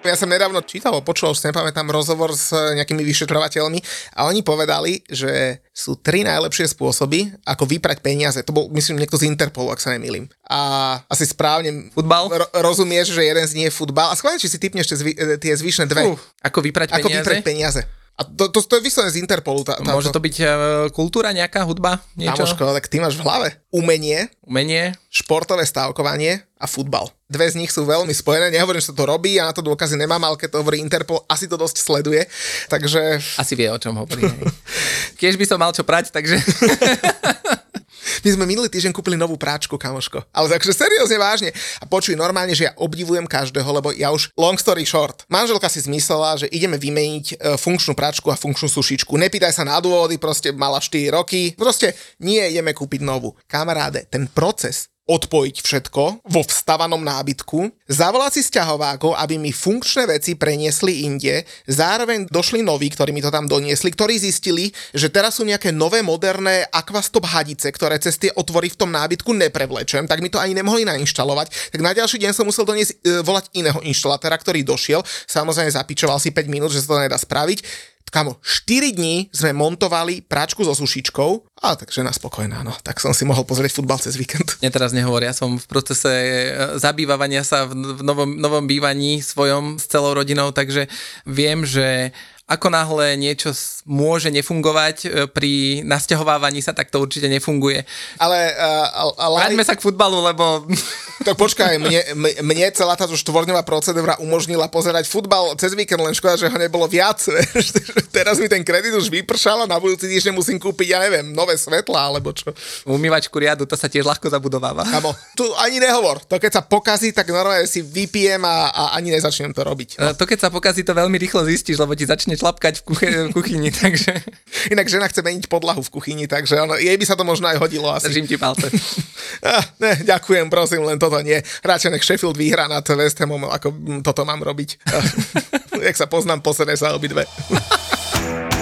Ja som nedávno čítal, počul, už nepamätám, rozhovor s nejakými vyšetrovateľmi a oni povedali, že sú tri najlepšie spôsoby, ako vyprať peniaze. To bol, myslím, niekto z Interpolu, ak sa nemýlim. A asi správne Futbal? ro- rozumieš, že jeden z nich je futbal. A schválne, či si typneš tie, zvy, tie zvyšné dve. Uh, ako vyprať ako peniaze? vyprať peniaze. A to, to, to je vyslovene z Interpolu. Tá, tá, Môže to byť uh, kultúra, nejaká hudba, niečo? Kamoško, tak ty máš v hlave umenie, Umenie? športové stávkovanie a futbal. Dve z nich sú veľmi spojené, nehovorím, že sa to robí, ja na to dôkazy nemám, ale keď to hovorí Interpol, asi to dosť sleduje, takže Asi vie, o čom hovorí. Kiež by som mal čo prať, takže... my sme minulý týždeň kúpili novú práčku, kamoško. Ale takže seriózne vážne. A počuj, normálne, že ja obdivujem každého, lebo ja už long story short. Manželka si zmyslela, že ideme vymeniť e, funkčnú práčku a funkčnú sušičku. Nepýtaj sa na dôvody, proste mala 4 roky. Proste nie, ideme kúpiť novú. Kamaráde, ten proces odpojiť všetko vo vstavanom nábytku, zavolať si sťahovákov, aby mi funkčné veci preniesli inde, zároveň došli noví, ktorí mi to tam doniesli, ktorí zistili, že teraz sú nejaké nové moderné aquastop hadice, ktoré cez tie otvory v tom nábytku neprevlečem, tak mi to ani nemohli nainštalovať. Tak na ďalší deň som musel doniesť e, volať iného inštalatéra, ktorý došiel, samozrejme zapičoval si 5 minút, že sa to nedá spraviť. Kamo, 4 dní sme montovali práčku so sušičkou, a tak žena spokojná, no. Tak som si mohol pozrieť futbal cez víkend. Ja teraz nehovor, ja som v procese e, zabývavania sa v novom, novom bývaní svojom s celou rodinou, takže viem, že ako náhle niečo môže nefungovať e, pri nasťahovávaní sa, tak to určite nefunguje. Ale, uh, ale Vráťme sa k futbalu, lebo tak počkaj, mne, mne celá táto štvorňová procedúra umožnila pozerať futbal cez víkend, len škoda, že ho nebolo viac. Teraz mi ten kredit už vypršal a na budúci týždeň musím kúpiť, ja neviem, nové svetla alebo čo. umývačku riadu, to sa tiež ľahko zabudováva. Kamo, tu ani nehovor. To keď sa pokazí, tak normálne si vypijem a, a ani nezačnem to robiť. No. To keď sa pokazí, to veľmi rýchlo zistíš, lebo ti začne šlapkať v, kuchy, v kuchyni, takže Inak žena chce meniť podlahu v kuchyni, takže ono, jej by sa to možno aj hodilo asi. držím ti palce. Ah, ne, ďakujem, prosím, len toto nie. Radšej nech Sheffield vyhrá nad West Hamom, ako toto mám robiť. Jak sa poznám, posede sa obidve.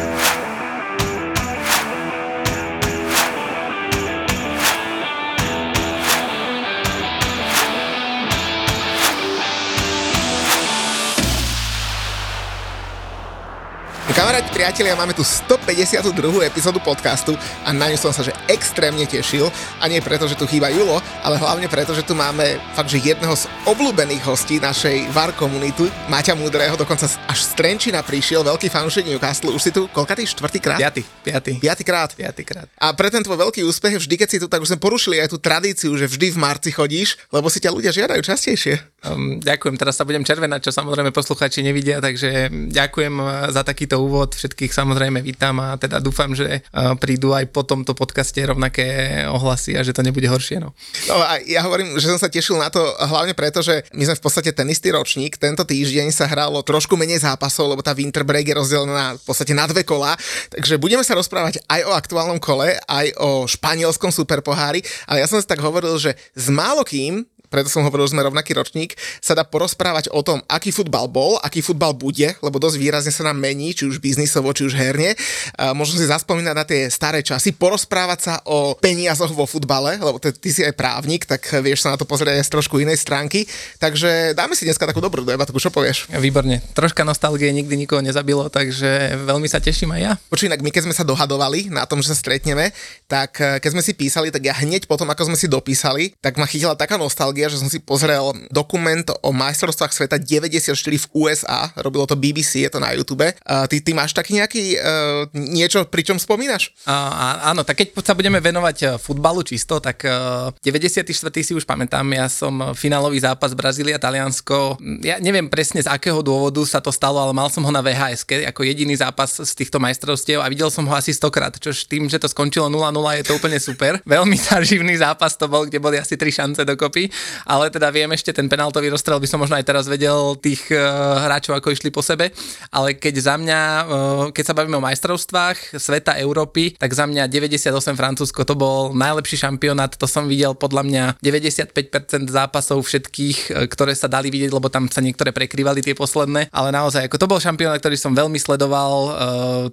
Kamaráti, priatelia, máme tu 152. epizódu podcastu a na ňu som sa že extrémne tešil. A nie preto, že tu chýba Julo, ale hlavne preto, že tu máme fakt, že jedného z obľúbených hostí našej VAR komunity, Maťa Múdrého, dokonca až z Trenčina prišiel, veľký fanúšik Newcastle. Už si tu koľkatý štvrtýkrát? Piaty, piaty. Piatýkrát. Piatýkrát. A pre ten tvoj veľký úspech, vždy keď si tu, tak už sme porušili aj tú tradíciu, že vždy v marci chodíš, lebo si ťa ľudia žiadajú častejšie. Um, ďakujem, teraz sa budem červenať, čo samozrejme posluchači nevidia, takže ďakujem uh, za takýto úvod, všetkých samozrejme vítam a teda dúfam, že uh, prídu aj po tomto podcaste rovnaké ohlasy a že to nebude horšie. No. No a ja hovorím, že som sa tešil na to hlavne preto, že my sme v podstate ten istý ročník. Tento týždeň sa hralo trošku menej zápasov, lebo tá winter break je rozdelená v podstate na dve kola. Takže budeme sa rozprávať aj o aktuálnom kole, aj o španielskom superpohári. Ale ja som si tak hovoril, že s málo kým preto som hovoril, že sme rovnaký ročník, sa dá porozprávať o tom, aký futbal bol, aký futbal bude, lebo dosť výrazne sa nám mení, či už biznisovo, či už herne. A možno si zaspomínať na tie staré časy, porozprávať sa o peniazoch vo futbale, lebo ty, ty si aj právnik, tak vieš sa na to pozrieť aj z trošku inej stránky. Takže dáme si dneska takú dobrú debatu, čo povieš? Výborne. Troška nostalgie nikdy nikoho nezabilo, takže veľmi sa teším aj ja. Počuj, inak my keď sme sa dohadovali na tom, že sa stretneme, tak eh, keď sme si písali, tak ja hneď potom, ako sme si dopísali, tak ma chytila taká nostalgia, nostalgia, že som si pozrel dokument o majstrovstvách sveta 94 v USA, robilo to BBC, je to na YouTube. Uh, ty, ty máš taký nejaký uh, niečo, pri čom spomínaš? Uh, áno, tak keď sa budeme venovať e, futbalu čisto, tak uh, 94. si už pamätám, ja som finálový zápas Brazília-Taliansko, ja neviem presne z akého dôvodu sa to stalo, ale mal som ho na VHS ako jediný zápas z týchto majstrovstiev a videl som ho asi stokrát, čo tým, že to skončilo 0-0, je to úplne super. Veľmi zaživný zápas to bol, kde boli asi tri šance dokopy, ale teda viem ešte ten penaltový rozstrel by som možno aj teraz vedel tých uh, hráčov, ako išli po sebe, ale keď za mňa, uh, keď sa bavíme o majstrovstvách sveta Európy, tak za mňa 98 Francúzsko to bol najlepší šampionát, to som videl podľa mňa 95% zápasov všetkých, e, ktoré sa dali vidieť, lebo tam sa niektoré prekrývali tie posledné, ale naozaj ako to bol šampionát, ktorý som veľmi sledoval,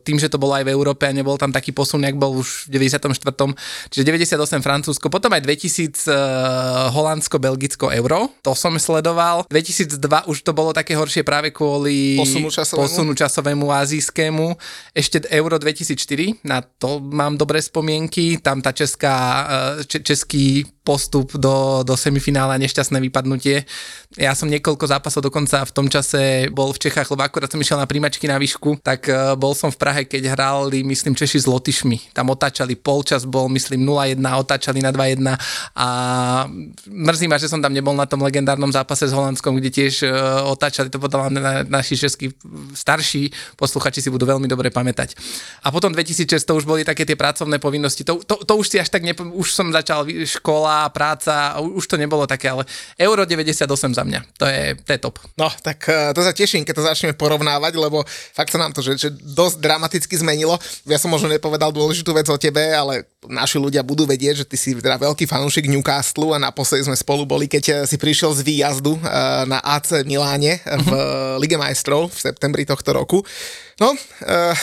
tým, že to bolo aj v Európe a nebol tam taký posun, jak bol už v 94. Čiže 98 Francúzsko, potom aj 2000 uh, Holandsko, Belgicko, Euro, to som sledoval. 2002 už to bolo také horšie práve kvôli posunu časovému, posunu časovému azijskému. Ešte Euro 2004, na to mám dobré spomienky, tam tá česká, uh, český postup do, do semifinále a nešťastné vypadnutie. Ja som niekoľko zápasov dokonca v tom čase bol v Čechách, lebo akurát som išiel na príjmačky na výšku, tak uh, bol som v Prahe, keď hrali, myslím, Češi s Lotyšmi. Tam otáčali polčas, bol myslím 0-1, otáčali na 2-1 a mrzí ma, že som tam nebol na tom legendárnom zápase s Holandskom, kde tiež uh, otáčali, to podľa na, naši českí starší posluchači si budú veľmi dobre pamätať. A potom 2006 to už boli také tie pracovné povinnosti, to, to, to už si až tak, nepo, už som začal škola, práca, už to nebolo také, ale Euro 98 za mňa, to je, to je top. No, tak uh, to sa teším, keď to začneme porovnávať, lebo fakt sa nám to že, že dosť dramaticky zmenilo. Ja som možno nepovedal dôležitú vec o tebe, ale naši ľudia budú vedieť, že ty si teda veľký fanúšik Newcastle a naposledy sme spolu boli, keď eh, si prišiel z výjazdu uh, na AC Miláne v uh-huh. Lige majstrov v septembri tohto roku. No,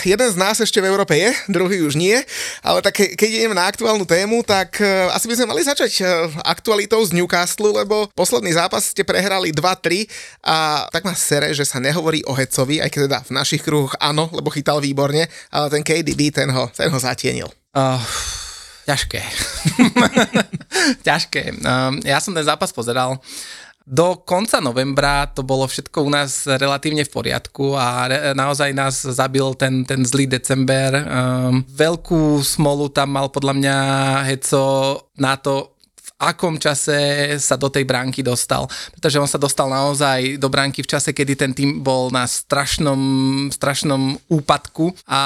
jeden z nás ešte v Európe je, druhý už nie, ale tak keď ideme na aktuálnu tému, tak asi by sme mali začať aktualitou z Newcastle, lebo posledný zápas ste prehrali 2-3 a tak ma sere, že sa nehovorí o Hecovi, aj keď teda v našich kruhoch áno, lebo chytal výborne, ale ten KDB, ten ho, ten ho zatienil. Uh, ťažké. ťažké. Um, ja som ten zápas pozeral. Do konca novembra to bolo všetko u nás relatívne v poriadku a re, naozaj nás zabil ten, ten zlý december. Um, veľkú smolu tam mal podľa mňa Heco na to, v akom čase sa do tej bránky dostal. Pretože on sa dostal naozaj do bránky v čase, kedy ten tým bol na strašnom, strašnom úpadku a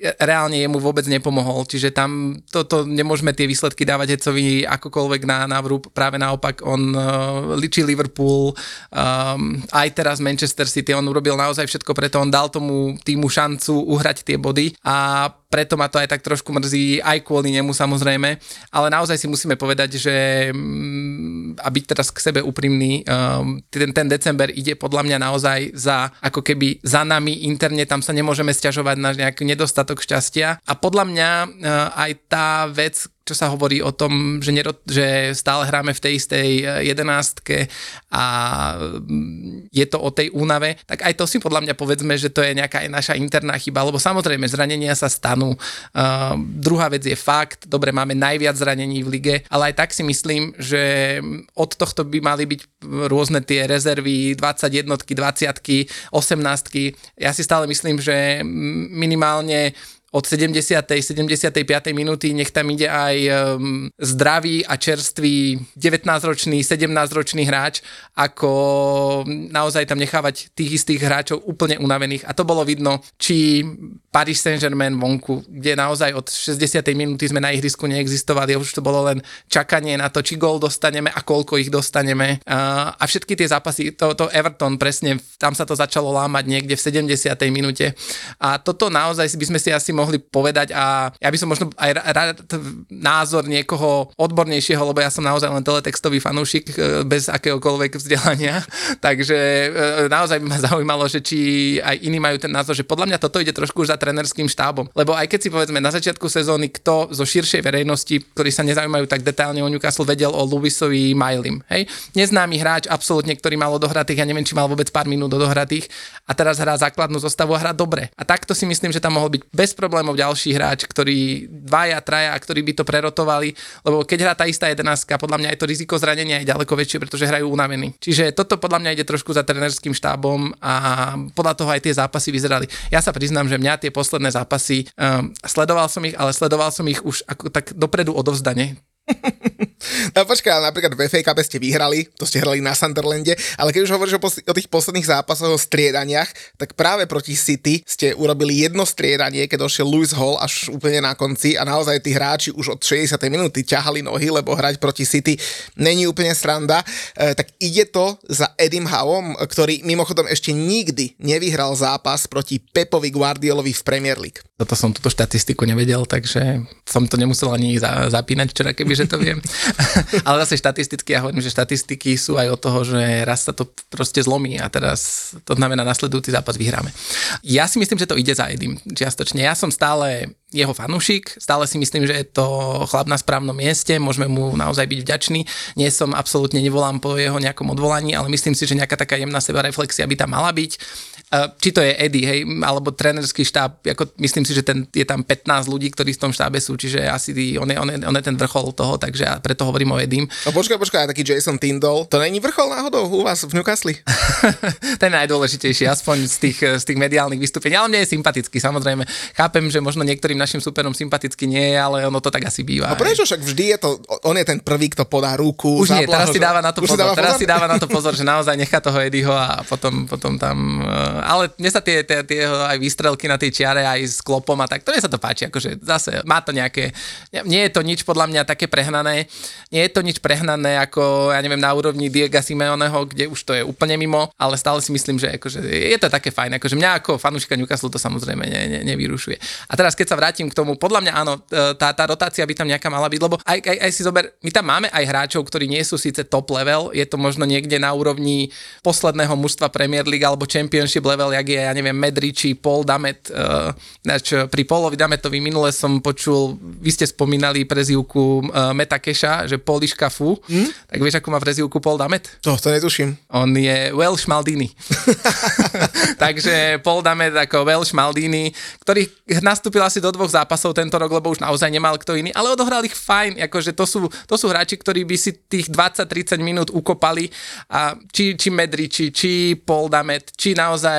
reálne jemu vôbec nepomohol, čiže tam toto nemôžeme tie výsledky dávať Hecovi akokoľvek na, na vrúb, práve naopak on uh, ličí Liverpool, um, aj teraz Manchester City, on urobil naozaj všetko preto, on dal tomu týmu šancu uhrať tie body. A preto ma to aj tak trošku mrzí, aj kvôli nemu samozrejme, ale naozaj si musíme povedať, že mm, a byť teraz k sebe úprimný, um, ten, ten december ide podľa mňa naozaj za, ako keby za nami interne, tam sa nemôžeme stiažovať na nejaký nedostatok šťastia. A podľa mňa uh, aj tá vec, čo sa hovorí o tom, že, nero, že stále hráme v tej istej e, jedenástke a mm, je to o tej únave, tak aj to si podľa mňa povedzme, že to je nejaká aj naša interná chyba, lebo samozrejme zranenia sa stanú. Uh, druhá vec je fakt, dobre, máme najviac zranení v lige, ale aj tak si myslím, že od tohto by mali byť rôzne tie rezervy, 21, 20, 18. Ja si stále myslím, že minimálne od 70. 75. minúty nech tam ide aj um, zdravý a čerstvý 19-ročný, 17-ročný hráč, ako naozaj tam nechávať tých istých hráčov úplne unavených. A to bolo vidno, či Paris Saint-Germain vonku, kde naozaj od 60. minúty sme na ihrisku neexistovali, už to bolo len čakanie na to, či gól dostaneme a koľko ich dostaneme. A všetky tie zápasy, to, to Everton presne, tam sa to začalo lámať niekde v 70. minúte. A toto naozaj by sme si asi mohli mohli povedať a ja by som možno aj rád názor niekoho odbornejšieho, lebo ja som naozaj len teletextový fanúšik e, bez akéhokoľvek vzdelania, takže e, naozaj by ma zaujímalo, že či aj iní majú ten názor, že podľa mňa toto ide trošku už za trenerským štábom, lebo aj keď si povedzme na začiatku sezóny, kto zo širšej verejnosti, ktorí sa nezaujímajú tak detálne o Newcastle, vedel o Lewisovi Mailim, hej? Neznámy hráč, absolútne, ktorý mal odohratých, ja neviem, či mal vôbec pár minút odohratých a teraz hrá základnú zostavu a hrá dobre. A takto si myslím, že tam mohol byť bez ďalší hráč, ktorý dvaja, traja, ktorí by to prerotovali, lebo keď hrá tá istá jedenáctka, podľa mňa je to riziko zranenia je ďaleko väčšie, pretože hrajú unavení. Čiže toto podľa mňa ide trošku za trenerským štábom a podľa toho aj tie zápasy vyzerali. Ja sa priznám, že mňa tie posledné zápasy, um, sledoval som ich, ale sledoval som ich už ako tak dopredu odovzdane. No počkaj, ale napríklad v FA Cup ste vyhrali, to ste hrali na Sunderlande, ale keď už hovoríš o, pos- o tých posledných zápasoch, o striedaniach, tak práve proti City ste urobili jedno striedanie, keď došiel Lewis Hall až úplne na konci a naozaj tí hráči už od 60. minúty ťahali nohy, lebo hrať proti City není úplne sranda. E, tak ide to za Edim Howom, ktorý mimochodom ešte nikdy nevyhral zápas proti Pepovi Guardiolovi v Premier League. Toto som túto štatistiku nevedel, takže som to nemusel ani za, zapínať včera, keby že to viem. Ale zase štatisticky, ja hovorím, že štatistiky sú aj o toho, že raz sa to proste zlomí a teraz to znamená nasledujúci zápas vyhráme. Ja si myslím, že to ide za Edim čiastočne. Ja som stále jeho fanúšik, stále si myslím, že je to chlap na správnom mieste, môžeme mu naozaj byť vďační. Nie som absolútne nevolám po jeho nejakom odvolaní, ale myslím si, že nejaká taká jemná seba reflexia by tam mala byť. Či to je Eddie, hej, alebo trénerský štáb, ako myslím si, že ten, je tam 15 ľudí, ktorí v tom štábe sú, čiže asi on je, on je, on je ten vrchol toho, takže ja preto hovorím o Edim. No počkaj, počkaj, taký Jason Tindall, to není vrchol náhodou u vás v Newcastle? ten najdôležitejší, aspoň z tých, z tých mediálnych vystúpení, ale mne je sympatický, samozrejme. Chápem, že možno niektorým našim superom sympaticky nie je, ale ono to tak asi býva. A prečo však vždy je to, on je ten prvý, kto podá ruku. Už nie, teraz si dáva na to pozor, dáva teraz pozor? si dáva na to pozor, že naozaj nechá toho Eddieho a potom, potom tam, eh, ale mne sa tie, tie, tie aj výstrelky na tej čiare aj s klopom a tak, to mne sa to páči, akože zase má to nejaké, nie je to nič podľa mňa také prehnané, nie je to nič prehnané ako, ja neviem, na úrovni Diega Simeoneho, kde už to je úplne mimo, ale stále si myslím, že akože je to také fajn, akože mňa ako fanúšika Newcastle to samozrejme ne, ne, nevyrušuje. A teraz keď sa vrátim k tomu, podľa mňa áno, e, tá, tá rotácia by tam nejaká mala byť, lebo aj, aj, aj si zober, my tam máme aj hráčov, ktorí nie sú síce top level, je to možno niekde na úrovni posledného mužstva Premier League alebo Championship level, jak je, ja neviem, Medriči, Paul Damet, uh, pri Paulovi Dametovi minule som počul, vy ste spomínali prezivku uh, Meta Keša, že Poliška fu, hmm? tak vieš, akú má prezivku Paul Damet? To, to netuším. On je Welsh Maldini. Takže Paul Damet ako Welsh Maldini, ktorý nastúpil asi do dvoch zápasov tento rok, lebo už naozaj nemal kto iný, ale odohral ich fajn, akože to sú, to sú hráči, ktorí by si tých 20-30 minút ukopali a či, či Medriči, či Paul Damet, či naozaj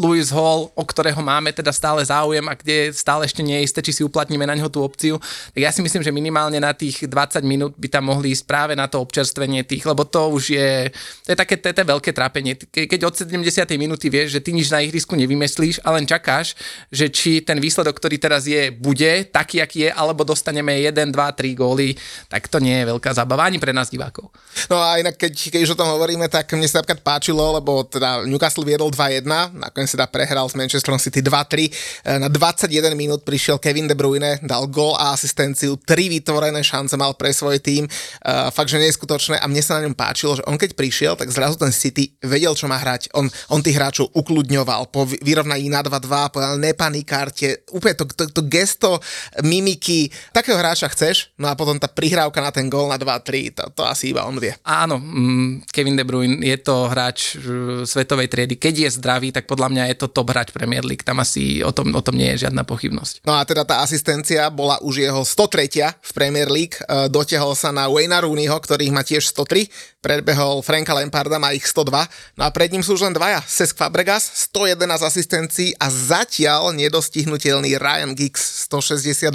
Louis Hall, o ktorého máme teda stále záujem a kde stále ešte nie je isté, či si uplatníme na neho tú opciu, tak ja si myslím, že minimálne na tých 20 minút by tam mohli ísť práve na to občerstvenie tých, lebo to už je, to je také to je veľké trápenie. Keď od 70. minúty vieš, že ty nič na ihrisku nevymyslíš a len čakáš, že či ten výsledok, ktorý teraz je, bude taký, aký je, alebo dostaneme 1, 2, 3 góly, tak to nie je veľká zábava ani pre nás divákov. No a inak, keď, keď už o tom hovoríme, tak mne sa napríklad páčilo, lebo teda Newcastle viedol 2-1, nakoniec teda prehral s Manchesterom City 2-3. Na 21 minút prišiel Kevin De Bruyne, dal gól a asistenciu, tri vytvorené šance mal pre svoj tým, uh, fakt, že neskutočné a mne sa na ňom páčilo, že on keď prišiel, tak zrazu ten City vedel, čo má hrať. On, on tých hráčov ukludňoval, po vyrovnaní na 2-2, povedal nepanikárte, úplne to, to, to gesto mimiky, takého hráča chceš, no a potom tá prihrávka na ten gól na 2-3, to, to asi iba on vie. Áno, mm, Kevin De Bruyne je to hráč svetovej triedy. Keď je zdravý, tak podľa mňa je to top hráč Premier League. Tam asi o tom, o tom nie je žiadna pochybnosť. No a teda tá asistencia bola už jeho 103 v Premier League. E, dotiahol sa na Wayna Rooneyho, ktorých má tiež 103. Predbehol Franka Lamparda, má ich 102. No a pred ním sú už len dvaja. Cesc Fabregas, 111 asistencií a zatiaľ nedostihnutelný Ryan Giggs, 162.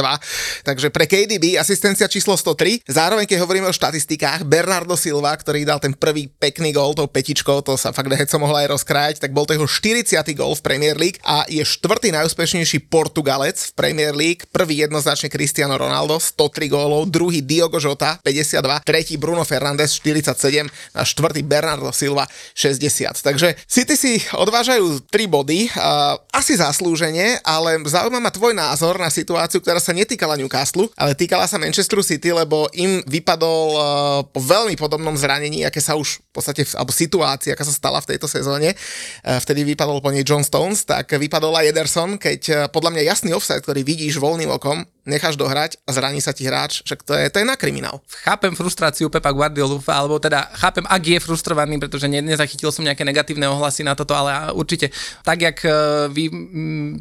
Takže pre KDB asistencia číslo 103. Zároveň, keď hovoríme o štatistikách, Bernardo Silva, ktorý dal ten prvý pekný gól tou petičkou, to sa fakt heco mohla aj rozkrájať, tak bol to jeho 40. gól v Premier League a je štvrtý najúspešnejší Portugalec v Premier League. Prvý jednoznačne Cristiano Ronaldo, 103 gólov, druhý Diogo Jota, 52, tretí Bruno Fernández, 47 a štvrtý Bernardo Silva, 60. Takže City si odvážajú 3 body, asi zaslúžene, ale zaujíma ma tvoj názor na situáciu, ktorá sa netýkala Newcastle, ale týkala sa Manchesteru City, lebo im vypadol uh, po veľmi podobnom zranení, aké sa už v podstate, alebo situácii, aká sa stala v tejto sezóne, uh, vtedy vypadol po nej John Stones, tak vypadol aj Ederson, keď uh, podľa mňa jasný offside, ktorý vidíš voľným okom, necháš dohrať a zraní sa ti hráč, však to je, to je na kriminál. Chápem frustráciu Pepa Guardiolu, alebo teda chápem, ak je frustrovaný, pretože ne, nezachytil som nejaké negatívne ohlasy na toto, ale určite, tak jak e, vy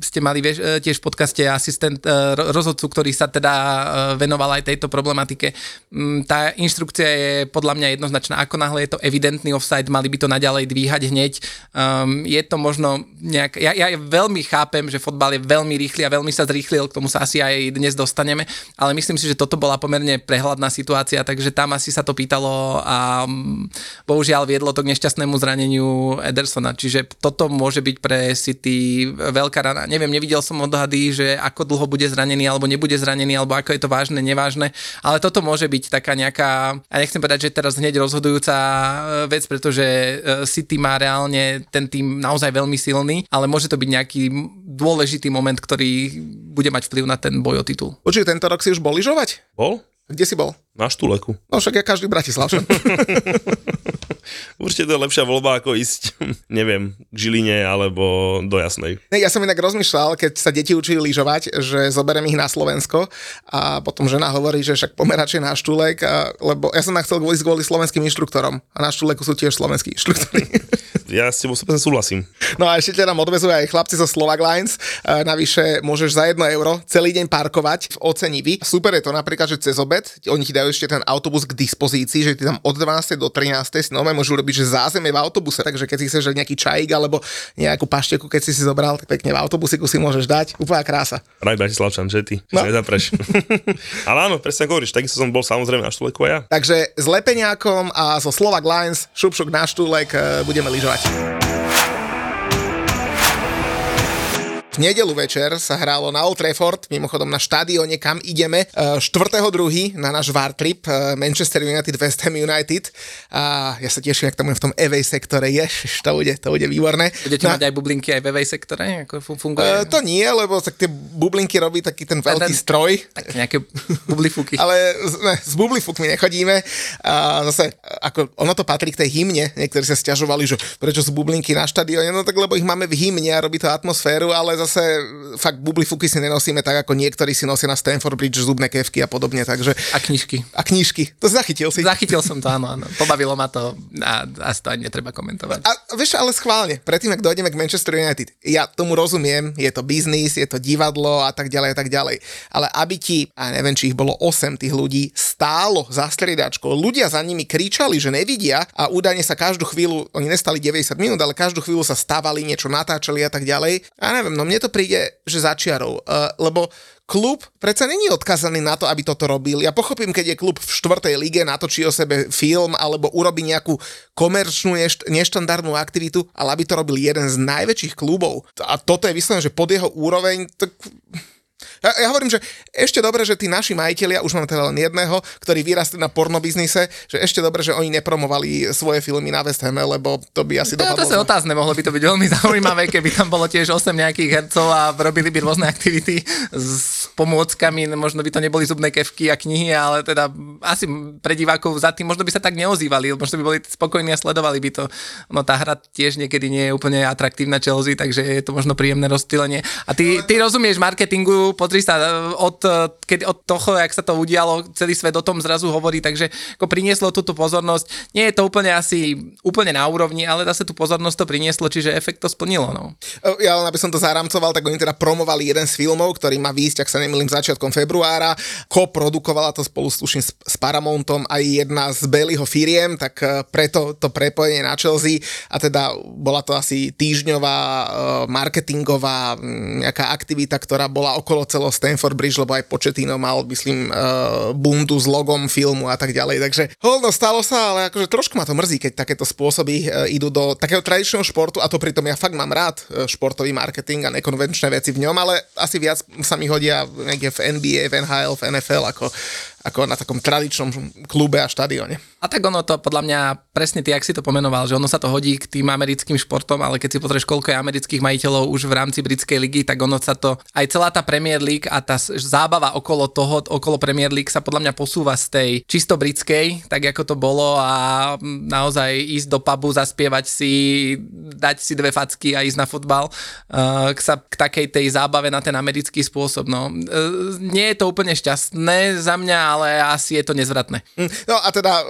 ste mali vieš, e, tiež v podcaste asistent e, rozhodcu, ktorý sa teda venoval aj tejto problematike, tá inštrukcia je podľa mňa jednoznačná. Ako náhle je to evidentný offside, mali by to naďalej dvíhať hneď. Um, je to možno nejak... Ja, ja veľmi chápem, že fotbal je veľmi rýchly a veľmi sa zrýchlil, k tomu sa asi aj dnes dostaneme, ale myslím si, že toto bola pomerne prehľadná situácia, takže tam asi sa to pýtalo a mm, bohužiaľ viedlo to k nešťastnému zraneniu Edersona, čiže toto môže byť pre City veľká rana. Neviem, nevidel som odhady, že ako dlho bude zranený alebo nebude zranený, alebo ako je to vážne, nevážne, ale toto môže byť taká nejaká, a nechcem povedať, že teraz hneď rozhodujúca e, vec, pretože e, City má reálne ten tým naozaj veľmi silný, ale môže to byť nejaký dôležitý moment, ktorý bude mať vplyv na ten boj o titul. Určite tento rok si už bol lyžovať? Bol? Kde si bol? Na Štuleku. No však ja každý Bratislavčan. Určite to je lepšia voľba ako ísť, neviem, k Žiline alebo do Jasnej. Ja som inak rozmýšľal, keď sa deti učili lyžovať, že zoberiem ich na Slovensko a potom žena hovorí, že však pomeračie na Štulek, a, lebo ja som chcel kvôli, kvôli slovenským inštruktorom a na Štuleku sú tiež slovenskí inštruktori. ja s tebou súhlasím. No a ešte teda odvezujú aj chlapci zo Slovak Lines. E, navyše môžeš za 1 euro celý deň parkovať v Ocenivi. Super je to napríklad, že cez obed oni ti dajú ešte ten autobus k dispozícii, že ty tam od 12. do 13. si nové môžu robiť, že zázemie v autobuse. Takže keď si chceš nejaký čajík alebo nejakú pašteku, keď si si zobral, tak pekne v autobusiku si môžeš dať. Úplná krása. Raj Bratislavčan, že ty? No. Nezapreš. Ale áno, presne hovoríš, takisto som bol samozrejme na štuleku a ja. Takže s Lepeniakom a zo Slovak Lines šup na štulek e, budeme lyžovať. Nedelu večer sa hrálo na Old Trafford, mimochodom na štadióne, kam ideme, 4.2. na náš VAR trip e, Manchester United, West Ham United. A ja sa teším, ak tam v tom EV sektore, je, to bude, to bude výborné. Budete na... mať aj bublinky aj v EV sektore? Ako funguje? Uh, to nie, lebo tak tie bublinky robí taký ten veľký ten, stroj. Tak nejaké bublifuky. Ale ne, s bublifukmi nechodíme. A zase, ako ono to patrí k tej hymne, niektorí sa stiažovali, že prečo sú bublinky na štadióne, no tak lebo ich máme v hymne a robí to atmosféru, ale zase zase fakt bublifuky si nenosíme tak, ako niektorí si nosia na Stanford Bridge zubné kevky a podobne, takže... A knižky. A knižky. To zachytil si. Zachytil som to, áno, áno. Pobavilo ma to a asi to ani netreba komentovať. A vieš, ale schválne, predtým, ak dojdeme k Manchester United, ja tomu rozumiem, je to biznis, je to divadlo a tak ďalej a tak ďalej. Ale aby ti, a neviem, či ich bolo 8 tých ľudí, stálo za striedačkou, ľudia za nimi kričali, že nevidia a údajne sa každú chvíľu, oni nestali 90 minút, ale každú chvíľu sa stávali, niečo natáčali a tak ďalej. A neviem, no mne to príde, že začiarov, uh, lebo klub predsa není odkazaný na to, aby toto robil. Ja pochopím, keď je klub v štvrtej lige, natočí o sebe film alebo urobí nejakú komerčnú neštandardnú aktivitu, ale aby to robil jeden z najväčších klubov. A toto je vyslovené, že pod jeho úroveň, tak ja, ja hovorím, že ešte dobre, že tí naši majiteľia, už mám teda len jedného, ktorý vyrastli na pornobiznise, že ešte dobre, že oni nepromovali svoje filmy na West Hame, lebo to by asi dopadlo. To, to sa otázne, mohlo by to byť veľmi zaujímavé, keby tam bolo tiež 8 nejakých hercov a robili by rôzne aktivity s pomôckami, možno by to neboli zubné kevky a knihy, ale teda asi pre divákov za tým možno by sa tak neozývali, možno by boli spokojní a sledovali by to. No tá hra tiež niekedy nie je úplne atraktívna Chelsea, takže je to možno príjemné rozptýlenie. A ty, ty rozumieš marketingu, pozri sa, od, keď od toho, jak sa to udialo, celý svet o tom zrazu hovorí, takže ako prinieslo túto pozornosť. Nie je to úplne asi úplne na úrovni, ale zase tú pozornosť to prinieslo, čiže efekt to splnilo. No. Ja len aby som to zaramcoval, tak oni teda promovali jeden z filmov, ktorý má výjsť, ak sa nemýlim, začiatkom februára. Ko-produkovala to spolu s, s Paramountom aj jedna z Bellyho firiem, tak preto to prepojenie na Chelsea a teda bola to asi týždňová marketingová nejaká aktivita, ktorá bola okolo celého celého Stanford Bridge, lebo aj Početino mal, myslím, uh, bundu s logom filmu a tak ďalej. Takže holno, stalo sa, ale akože trošku ma to mrzí, keď takéto spôsoby uh, idú do takého tradičného športu a to pritom ja fakt mám rád uh, športový marketing a nekonvenčné veci v ňom, ale asi viac sa mi hodia niekde v NBA, v NHL, v NFL ako, ako na takom tradičnom klube a štadióne. A tak ono to podľa mňa presne ty, ak si to pomenoval, že ono sa to hodí k tým americkým športom, ale keď si pozrieš, koľko je amerických majiteľov už v rámci britskej ligy, tak ono sa to, aj celá tá Premier League a tá zábava okolo toho, okolo Premier League sa podľa mňa posúva z tej čisto britskej, tak ako to bolo a naozaj ísť do pubu, zaspievať si, dať si dve facky a ísť na fotbal uh, k, sa, k takej tej zábave na ten americký spôsob. No. Uh, nie je to úplne šťastné za mňa, ale asi je to nezvratné. Mm, no a teda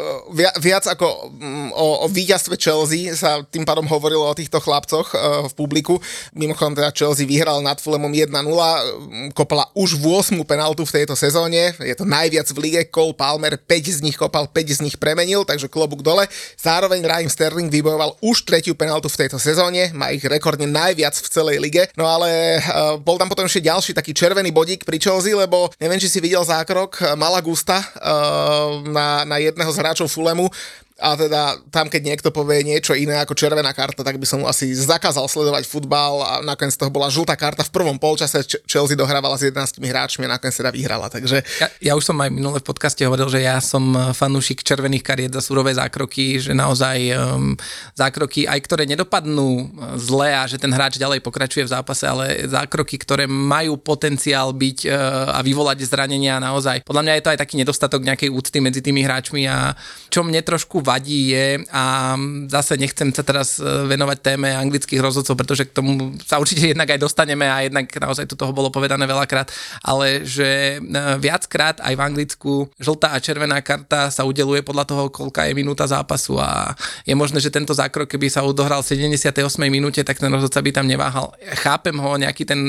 viac ako mm, o, o víťazstve Chelsea sa tým pádom hovorilo o týchto chlapcoch e, v publiku. Mimochodom teda Chelsea vyhral nad Fulhamom 1-0, mm, kopala už 8 penaltu v tejto sezóne, je to najviac v lige, Cole Palmer 5 z nich kopal, 5 z nich premenil, takže klobúk dole. Zároveň Raheem Sterling vybojoval už tretiu penaltu v tejto sezóne, má ich rekordne najviac v celej lige, no ale uh, bol tam potom ešte ďalší taký červený bodík pri Chelsea, lebo neviem, či si videl zákrok Malagusta uh, na, na jedného z hráčov Fulemu a teda tam, keď niekto povie niečo iné ako červená karta, tak by som mu asi zakázal sledovať futbal a nakoniec toho bola žltá karta. V prvom polčase Chelsea dohrávala s 11 hráčmi a nakoniec teda vyhrala. Takže... Ja, ja už som aj minule v podcaste hovoril, že ja som fanúšik červených kariet za surové zákroky, že naozaj um, zákroky, aj ktoré nedopadnú uh, zle a že ten hráč ďalej pokračuje v zápase, ale zákroky, ktoré majú potenciál byť uh, a vyvolať zranenia naozaj. Podľa mňa je to aj taký nedostatok nejakej úcty medzi tými hráčmi a čo mne trošku vadí je, a zase nechcem sa teraz e, venovať téme anglických rozhodcov, pretože k tomu sa určite jednak aj dostaneme a jednak naozaj tu toho bolo povedané veľakrát, ale že e, viackrát aj v Anglicku žltá a červená karta sa udeluje podľa toho, koľka je minúta zápasu a je možné, že tento zákrok, keby sa odohral v 78. minúte, tak ten rozhodca by tam neváhal. Chápem ho, nejaký ten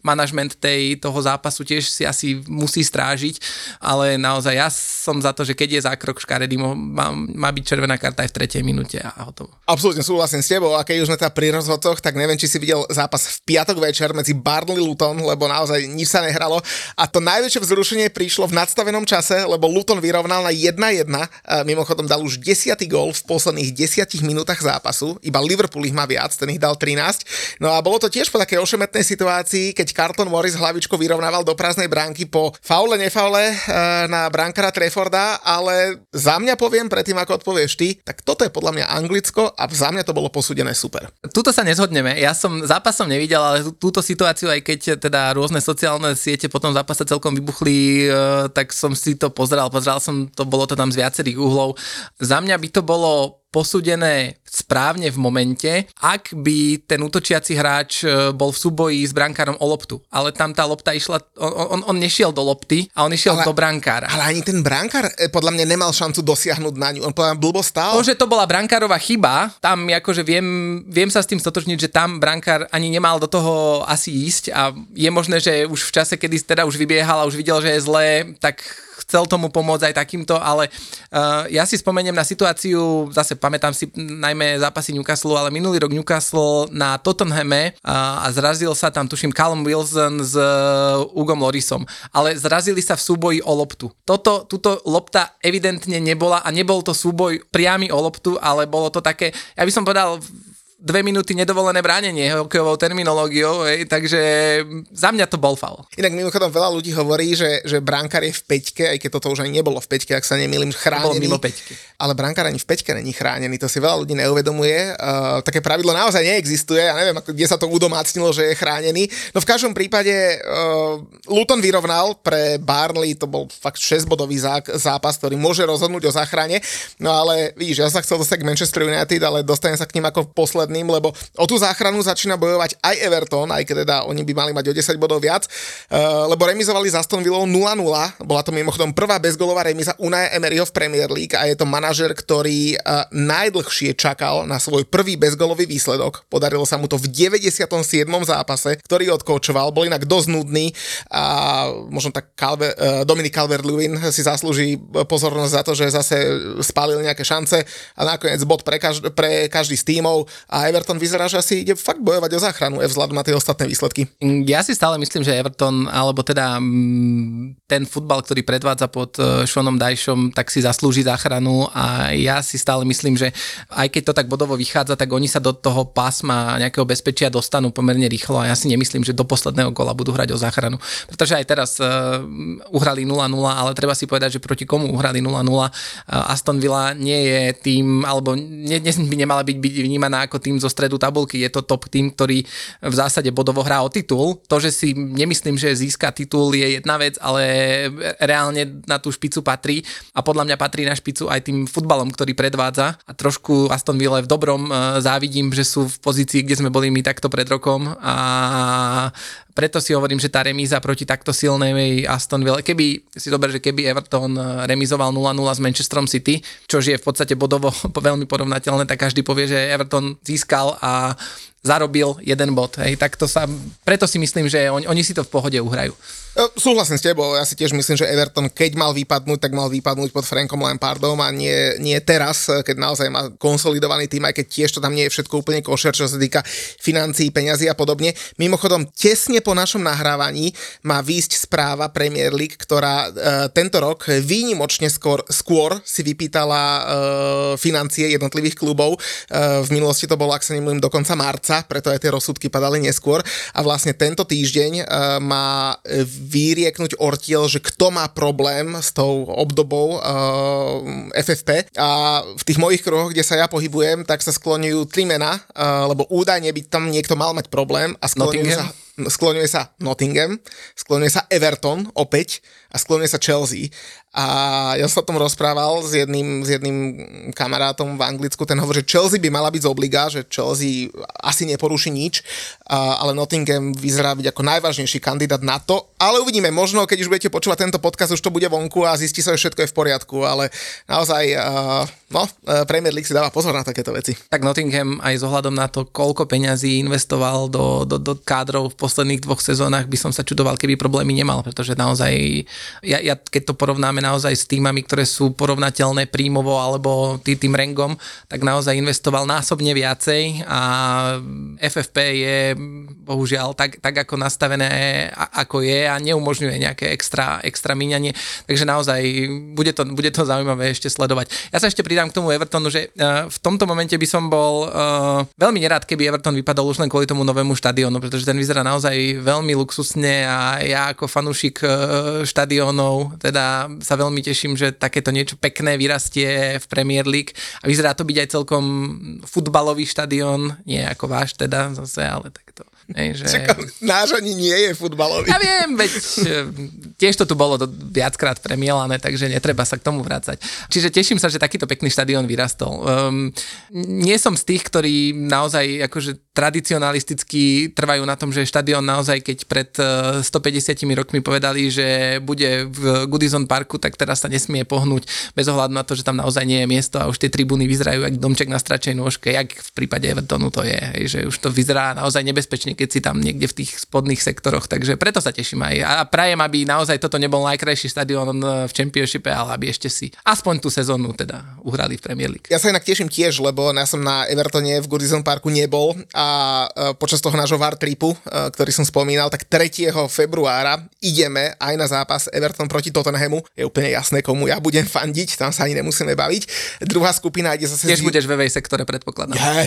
manažment tej, toho zápasu tiež si asi musí strážiť, ale naozaj ja som za to, že keď je zákrok škaredý, má, má byť červená karta aj v tretej minúte a hotovo. Absolútne súhlasím s tebou a keď už sme teda pri rozhodcoch, tak neviem, či si videl zápas v piatok večer medzi Barnley Luton, lebo naozaj nič sa nehralo a to najväčšie vzrušenie prišlo v nadstavenom čase, lebo Luton vyrovnal na 1-1, mimochodom dal už 10. gól v posledných 10 minútach zápasu, iba Liverpool ich má viac, ten ich dal 13. No a bolo to tiež po takej ošemetnej situácii, keď Carlton Morris hlavičko vyrovnával do prázdnej bránky po faule, nefaule eh, na brankara Trefforda, ale za mňa poviem predtým, ako odpovedal povieš ty, tak toto je podľa mňa Anglicko a za mňa to bolo posúdené super. Tuto sa nezhodneme. Ja som zápasom nevidel, ale túto situáciu, aj keď teda rôzne sociálne siete potom zápase celkom vybuchli, e, tak som si to pozeral. Pozeral som to, bolo to tam z viacerých uhlov. Za mňa by to bolo posúdené správne v momente, ak by ten útočiaci hráč e, bol v súboji s brankárom o loptu. Ale tam tá lopta išla, on, on, on nešiel do lopty a on išiel ale, do brankára. Ale ani ten brankár e, podľa mňa nemal šancu dosiahnuť na ňu. On podľa mňa blbo stál. To, že to bola brankárová chyba, tam akože viem, viem sa s tým stotočniť, že tam brankár ani nemal do toho asi ísť a je možné, že už v čase, kedy teda už vybiehal a už videl, že je zlé, tak chcel tomu pomôcť aj takýmto, ale uh, ja si spomeniem na situáciu, zase pamätám si najmä zápasy Newcastle, ale minulý rok Newcastle na Tottenhame uh, a zrazil sa tam, tuším, Callum Wilson s uh, Ugom Lorisom, ale zrazili sa v súboji o loptu. Toto, túto lopta evidentne nebola a nebol to súboj priamy o loptu, ale bolo to také, ja by som povedal, dve minúty nedovolené bránenie hokejovou terminológiou, hej, takže za mňa to bol faul. Inak mimochodom veľa ľudí hovorí, že, že brankár je v peťke, aj keď toto už ani nebolo v peťke, ak sa nemýlim, chránený. mimo peťky. Ale brankár ani v peťke není chránený, to si veľa ľudí neuvedomuje. Uh, také pravidlo naozaj neexistuje, ja neviem, kde sa to udomácnilo, že je chránený. No v každom prípade uh, Luton vyrovnal pre Barnley, to bol fakt 6-bodový zápas, ktorý môže rozhodnúť o záchrane. No ale vidíš, ja sa chcel dostať k Manchester United, ale dostanem sa k ním ako posled posledným, lebo o tú záchranu začína bojovať aj Everton, aj keď teda oni by mali mať o 10 bodov viac, uh, lebo remizovali za Aston Villou 0-0, bola to mimochodom prvá bezgolová remiza Unai Emeryho v Premier League a je to manažer, ktorý uh, najdlhšie čakal na svoj prvý bezgolový výsledok. Podarilo sa mu to v 97. zápase, ktorý odkoučoval, bol inak dosť nudný a možno tak Calver, uh, Dominik Calvert-Lewin si zaslúži pozornosť za to, že zase spálil nejaké šance a nakoniec bod pre, každ- pre každý z tímov a Everton vyzerá, že asi ide fakt bojovať o záchranu eh, vzhľadom na tie ostatné výsledky. Ja si stále myslím, že Everton, alebo teda mm, ten futbal, ktorý predvádza pod eh, Seanom Dajšom, tak si zaslúži záchranu a ja si stále myslím, že aj keď to tak bodovo vychádza, tak oni sa do toho pásma nejakého bezpečia dostanú pomerne rýchlo a ja si nemyslím, že do posledného gola budú hrať o záchranu. Pretože aj teraz uh, uhrali 0-0, ale treba si povedať, že proti komu uhrali 0-0. Uh, Aston Villa nie je tým, alebo ne, ne, by nemala byť, byť vnímaná ako tým zo stredu tabulky. Je to top tým, ktorý v zásade bodovo hrá o titul. To, že si nemyslím, že získa titul je jedna vec, ale reálne na tú špicu patrí a podľa mňa patrí na špicu aj tým futbalom, ktorý predvádza a trošku Aston Villa v dobrom uh, závidím, že sú v pozícii, kde sme boli my takto pred rokom a preto si hovorím, že tá remíza proti takto silnej Aston Villa, keby si dober, že keby Everton eh, remizoval 0-0 s Manchesterom City, čo je v podstate bodovo veľmi porovnateľné, tak každý povie, že Everton získal a zarobil jeden bod. Hej, tak to sa, preto si myslím, že on, oni si to v pohode uhrajú. E, súhlasím s tebou, ja si tiež myslím, že Everton, keď mal vypadnúť, tak mal vypadnúť pod Frankom Lampardom a nie, nie teraz, keď naozaj má konsolidovaný tým, aj keď tiež to tam nie je všetko úplne košer, čo sa týka financií, peňazí a podobne. Mimochodom, tesne po našom nahrávaní má výjsť správa Premier League, ktorá e, tento rok výnimočne skôr, skôr si vypýtala e, financie jednotlivých klubov. E, v minulosti to bolo, ak sa nemýlim, do konca marca, preto aj tie rozsudky padali neskôr. A vlastne tento týždeň e, má vyrieknúť ortiel, že kto má problém s tou obdobou eh, FFP a v tých mojich kruhoch, kde sa ja pohybujem, tak sa skloňujú tri mená, uh, lebo údajne by tam niekto mal mať problém a skloňujú sa skloňuje sa Nottingham, skloňuje sa Everton opäť a skloňuje sa Chelsea. A ja som o tom rozprával s jedným, s jedným kamarátom v Anglicku, ten hovorí, že Chelsea by mala byť z obliga, že Chelsea asi neporuší nič, ale Nottingham vyzerá byť ako najvážnejší kandidát na to, ale uvidíme, možno keď už budete počúvať tento podcast, už to bude vonku a zistí sa, že všetko je v poriadku, ale naozaj, no, Premier League si dáva pozor na takéto veci. Tak Nottingham aj s ohľadom na to, koľko peňazí investoval do, do, do kádrov v posledných dvoch sezónach, by som sa čudoval, keby problémy nemal, pretože naozaj, ja, ja keď to porovnáme naozaj s týmami, ktoré sú porovnateľné príjmovo alebo tý, tým rengom, tak naozaj investoval násobne viacej a FFP je bohužiaľ tak, tak ako nastavené, ako je a neumožňuje nejaké extra, extra míňanie. Takže naozaj bude to, bude to zaujímavé ešte sledovať. Ja sa ešte pridám k tomu Evertonu, že uh, v tomto momente by som bol uh, veľmi nerád, keby Everton vypadol už len kvôli tomu novému štadiónu, pretože ten vyzerá naozaj veľmi luxusne a ja ako fanúšik uh, štadiónov teda sa veľmi teším, že takéto niečo pekné vyrastie v Premier League. A vyzerá to byť aj celkom futbalový štadión, nie ako váš teda zase, ale takto Hej, že... Čaká, náš ani nie je futbalový. Ja viem, veď e, tiež to tu bolo viackrát premielané, takže netreba sa k tomu vrácať. Čiže teším sa, že takýto pekný štadión vyrastol. Um, nie som z tých, ktorí naozaj akože tradicionalisticky trvajú na tom, že štadión naozaj, keď pred 150 e, rokmi povedali, že bude v Goodison Parku, tak teraz sa nesmie pohnúť bez ohľadu na to, že tam naozaj nie je miesto a už tie tribúny vyzerajú ako domček na stračej nôžke, jak v prípade Evertonu to je, hej, že už to vyzerá naozaj nebezpečne, keď si tam niekde v tých spodných sektoroch, takže preto sa teším aj. A prajem, aby naozaj toto nebol najkrajší stadión v Championshipe, ale aby ešte si aspoň tú sezónu teda uhrali v Premier League. Ja sa inak teším tiež, lebo ja som na Evertone v Goodison Parku nebol a e, počas toho nášho VAR tripu, e, ktorý som spomínal, tak 3. februára ideme aj na zápas Everton proti Tottenhamu. Je úplne jasné, komu ja budem fandiť, tam sa ani nemusíme baviť. Druhá skupina ide zase... Tiež budeš ve sektore, predpokladám. Ja,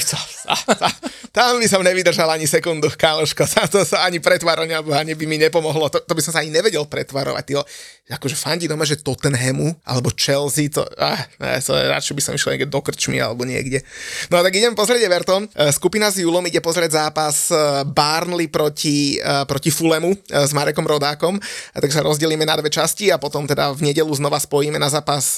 tam by som nevydržal ani sekundu káloško, sa to sa ani pretvarovania ani by mi nepomohlo, to, to by som sa ani nevedel pretvarovať, tyjo. Akože fandí doma, že Tottenhamu alebo Chelsea, to, ah, to radšej by som išiel niekde do krčmy alebo niekde. No tak idem pozrieť Everton. E, skupina s Julom ide pozrieť zápas e, Barnley proti, e, proti Fulemu s Marekom Rodákom, tak sa rozdelíme na dve časti a potom teda v nedelu znova spojíme na zápas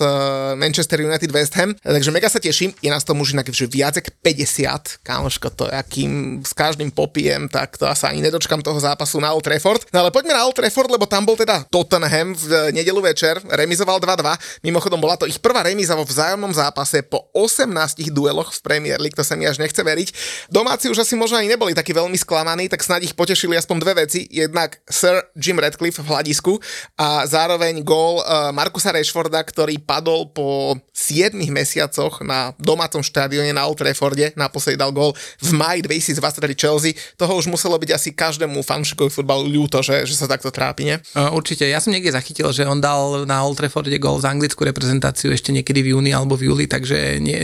Manchester United West Ham. Takže mega sa teším, je nás tomu už inak že viac ako 50, kámoško, to akým s každým popí nedopijem, tak to asi ani nedočkam toho zápasu na Old Trafford. No ale poďme na Old Trafford, lebo tam bol teda Tottenham v nedelu večer, remizoval 2-2. Mimochodom bola to ich prvá remiza vo vzájomnom zápase po 18 dueloch v Premier League, to sa mi až nechce veriť. Domáci už asi možno ani neboli takí veľmi sklamaní, tak snáď ich potešili aspoň dve veci. Jednak Sir Jim Radcliffe v hľadisku a zároveň gól eh, Markusa Rashforda, ktorý padol po 7 mesiacoch na domácom štadióne na Old Trafforde, naposledy dal gól v maji 2023 Chelsea. Toho už muselo byť asi každému fanšikovi futbalu ľúto, že, že sa takto trápi, nie? Určite, ja som niekde zachytil, že on dal na Old Trafforde gól za anglickú reprezentáciu ešte niekedy v júni alebo v júli, takže nie,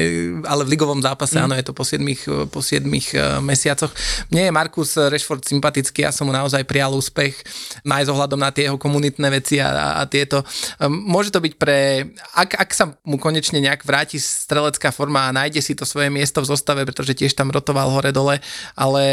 ale v ligovom zápase, mm. áno, je to po 7, po 7 uh, mesiacoch. Mne je Markus Rashford sympatický, ja som mu naozaj prijal úspech, aj s ohľadom na tie jeho komunitné veci a, a tieto. Um, môže to byť pre, ak, ak sa mu konečne nejak vráti strelecká forma a nájde si to svoje miesto v zostave, pretože tiež tam rotoval hore-dole, ale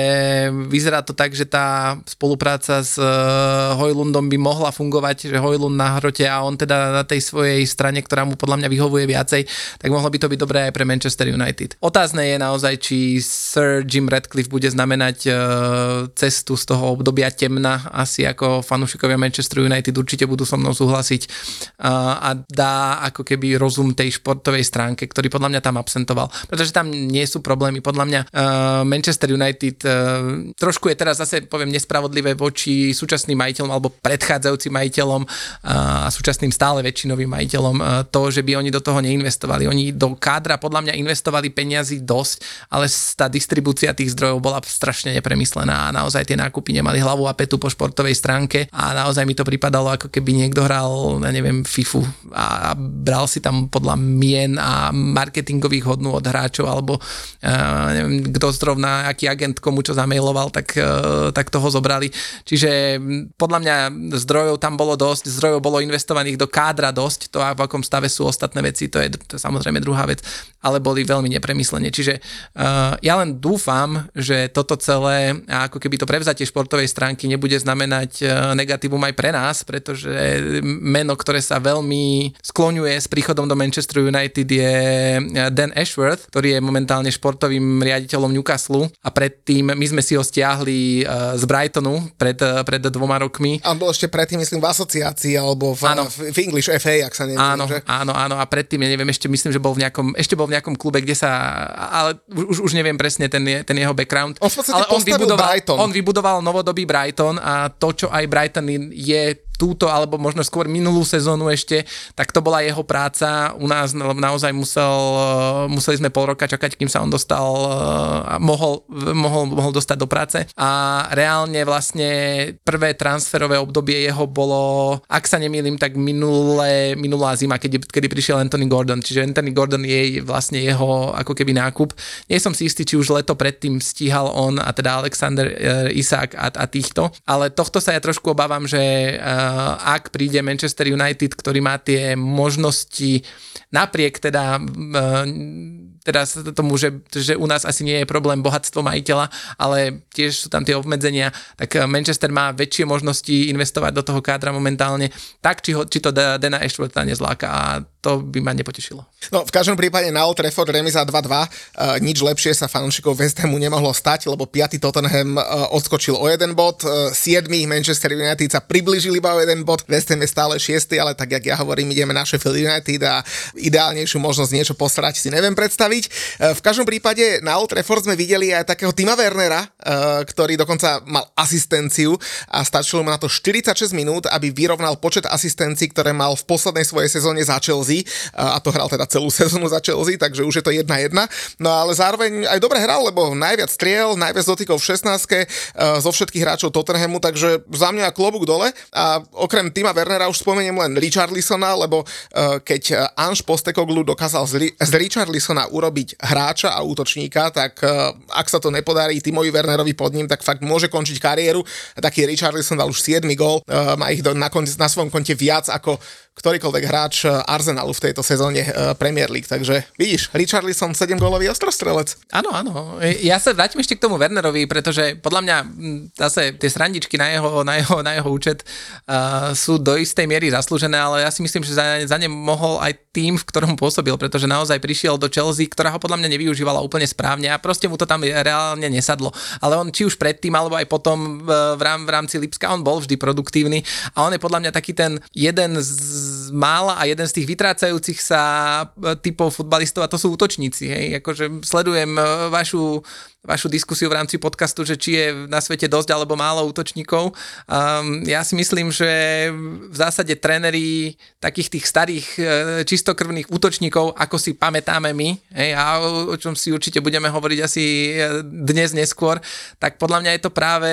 vyzerá to tak, že tá spolupráca s uh, Hojlundom by mohla fungovať, že Hojlund na hrote a on teda na tej svojej strane, ktorá mu podľa mňa vyhovuje viacej, tak mohlo by to byť dobré aj pre Manchester United. Otázne je naozaj, či Sir Jim Radcliffe bude znamenať uh, cestu z toho obdobia temna, asi ako fanúšikovia Manchester United určite budú so mnou súhlasiť a dá ako keby rozum tej športovej stránke, ktorý podľa mňa tam absentoval. Pretože tam nie sú problémy. Podľa mňa uh, Manchester United trošku je teraz zase, poviem, nespravodlivé voči súčasným majiteľom alebo predchádzajúcim majiteľom a súčasným stále väčšinovým majiteľom to, že by oni do toho neinvestovali. Oni do kádra podľa mňa investovali peniazy dosť, ale tá distribúcia tých zdrojov bola strašne nepremyslená a naozaj tie nákupy nemali hlavu a petu po športovej stránke a naozaj mi to pripadalo, ako keby niekto hral, ja neviem, FIFU a bral si tam podľa mien a marketingových hodnú od hráčov alebo uh, neviem, kto zrovna, aký agent komu čo zamailoval, tak, uh, tak toho zobrali. Čiže podľa mňa zdrojov tam bolo dosť, zdrojov bolo investovaných do kádra dosť, to v akom stave sú ostatné veci, to je, to je samozrejme druhá vec, ale boli veľmi nepremyslenie. Čiže uh, ja len dúfam, že toto celé, ako keby to prevzatie športovej stránky nebude znamenať negatívum aj pre nás, pretože meno, ktoré sa veľmi skloňuje s príchodom do Manchester United je Dan Ashworth, ktorý je momentálne športovým riaditeľom Newcastle a predtým my sme si ho stiahli e, z Brightonu pred, e, pred dvoma rokmi. A bol ešte predtým, myslím, v asociácii alebo v, áno. v English FA, ak sa neviem. Áno, že? áno, áno a predtým, ja neviem, ešte myslím, že bol v nejakom, ešte bol v nejakom klube, kde sa, ale už, už neviem presne ten, ten jeho background. On ale on vybudoval, Brighton. on vybudoval novodobý Brighton a to, čo aj Brighton je túto, alebo možno skôr minulú sezónu ešte, tak to bola jeho práca. U nás, lebo naozaj musel, eh, museli sme pol roka čakať, kým sa on dostal eh, mohol, mohol, mohol dostať do práce. A reálne vlastne prvé transferové obdobie jeho bolo, ak sa nemýlim, tak minulé, minulá zima, keď, kedy prišiel Anthony Gordon, čiže Anthony Gordon je vlastne jeho ako keby nákup. Nie som si istý, či už leto predtým stíhal on a teda Alexander Isaac a, a týchto, ale tohto sa ja trošku obávam, že ak príde Manchester United, ktorý má tie možnosti napriek teda eh, teda tomu, že, že u nás asi nie je problém bohatstvo majiteľa, ale tiež sú tam tie obmedzenia, tak Manchester má väčšie možnosti investovať do toho kádra momentálne, tak či, ho, či to Dana Ashwortha nezláka a to by ma nepotešilo. No v každom prípade na Old Trafford remiza 2-2, uh, e, nič lepšie sa fanúšikov West Hamu nemohlo stať, lebo 5. Tottenham uh, odskočil o jeden bod, uh, 7. Manchester United sa približili iba o jeden bod, West Ham je stále 6. ale tak jak ja hovorím, ideme na Sheffield United a ideálnejšiu možnosť niečo posrať si neviem predstaviť. Uh, v každom prípade na Old Trafford sme videli aj takého Tima Wernera, uh, ktorý dokonca mal asistenciu a stačilo mu na to 46 minút, aby vyrovnal počet asistencií, ktoré mal v poslednej svojej sezóne za Chelsea. Chelsea a to hral teda celú sezónu za Chelsea, takže už je to 1-1. No ale zároveň aj dobre hral, lebo najviac striel, najviac dotykov v 16 zo všetkých hráčov Tottenhamu, takže za mňa klobúk dole. A okrem Tima Wernera už spomeniem len Richarlisona, lebo keď Anš Postekoglu dokázal z Richarlisona urobiť hráča a útočníka, tak ak sa to nepodarí Timovi Wernerovi pod ním, tak fakt môže končiť kariéru. Taký Richarlison dal už 7 gól, má ich na, konci, na svojom konte viac ako ktorýkoľvek hráč Arsenalu v tejto sezóne Premier League. Takže vidíš, Richarlison 7 gólový ostrostrelec. Áno, áno. Ja sa vrátim ešte k tomu Wernerovi, pretože podľa mňa zase tie srandičky na jeho, na jeho, na jeho účet uh, sú do istej miery zaslúžené, ale ja si myslím, že za, za ne mohol aj tým, v ktorom pôsobil, pretože naozaj prišiel do Chelsea, ktorá ho podľa mňa nevyužívala úplne správne a proste mu to tam reálne nesadlo. Ale on či už predtým, alebo aj potom v, rám, v rámci Lipska, on bol vždy produktívny a on je podľa mňa taký ten jeden z mála a jeden z tých vytrácajúcich sa e, typov futbalistov a to sú útočníci. Hej. Akože sledujem e, vašu vašu diskusiu v rámci podcastu, že či je na svete dosť alebo málo útočníkov. Um, ja si myslím, že v zásade tréneri takých tých starých e, čistokrvných útočníkov, ako si pamätáme my, hej, a o, čom si určite budeme hovoriť asi e, dnes neskôr, tak podľa mňa je to práve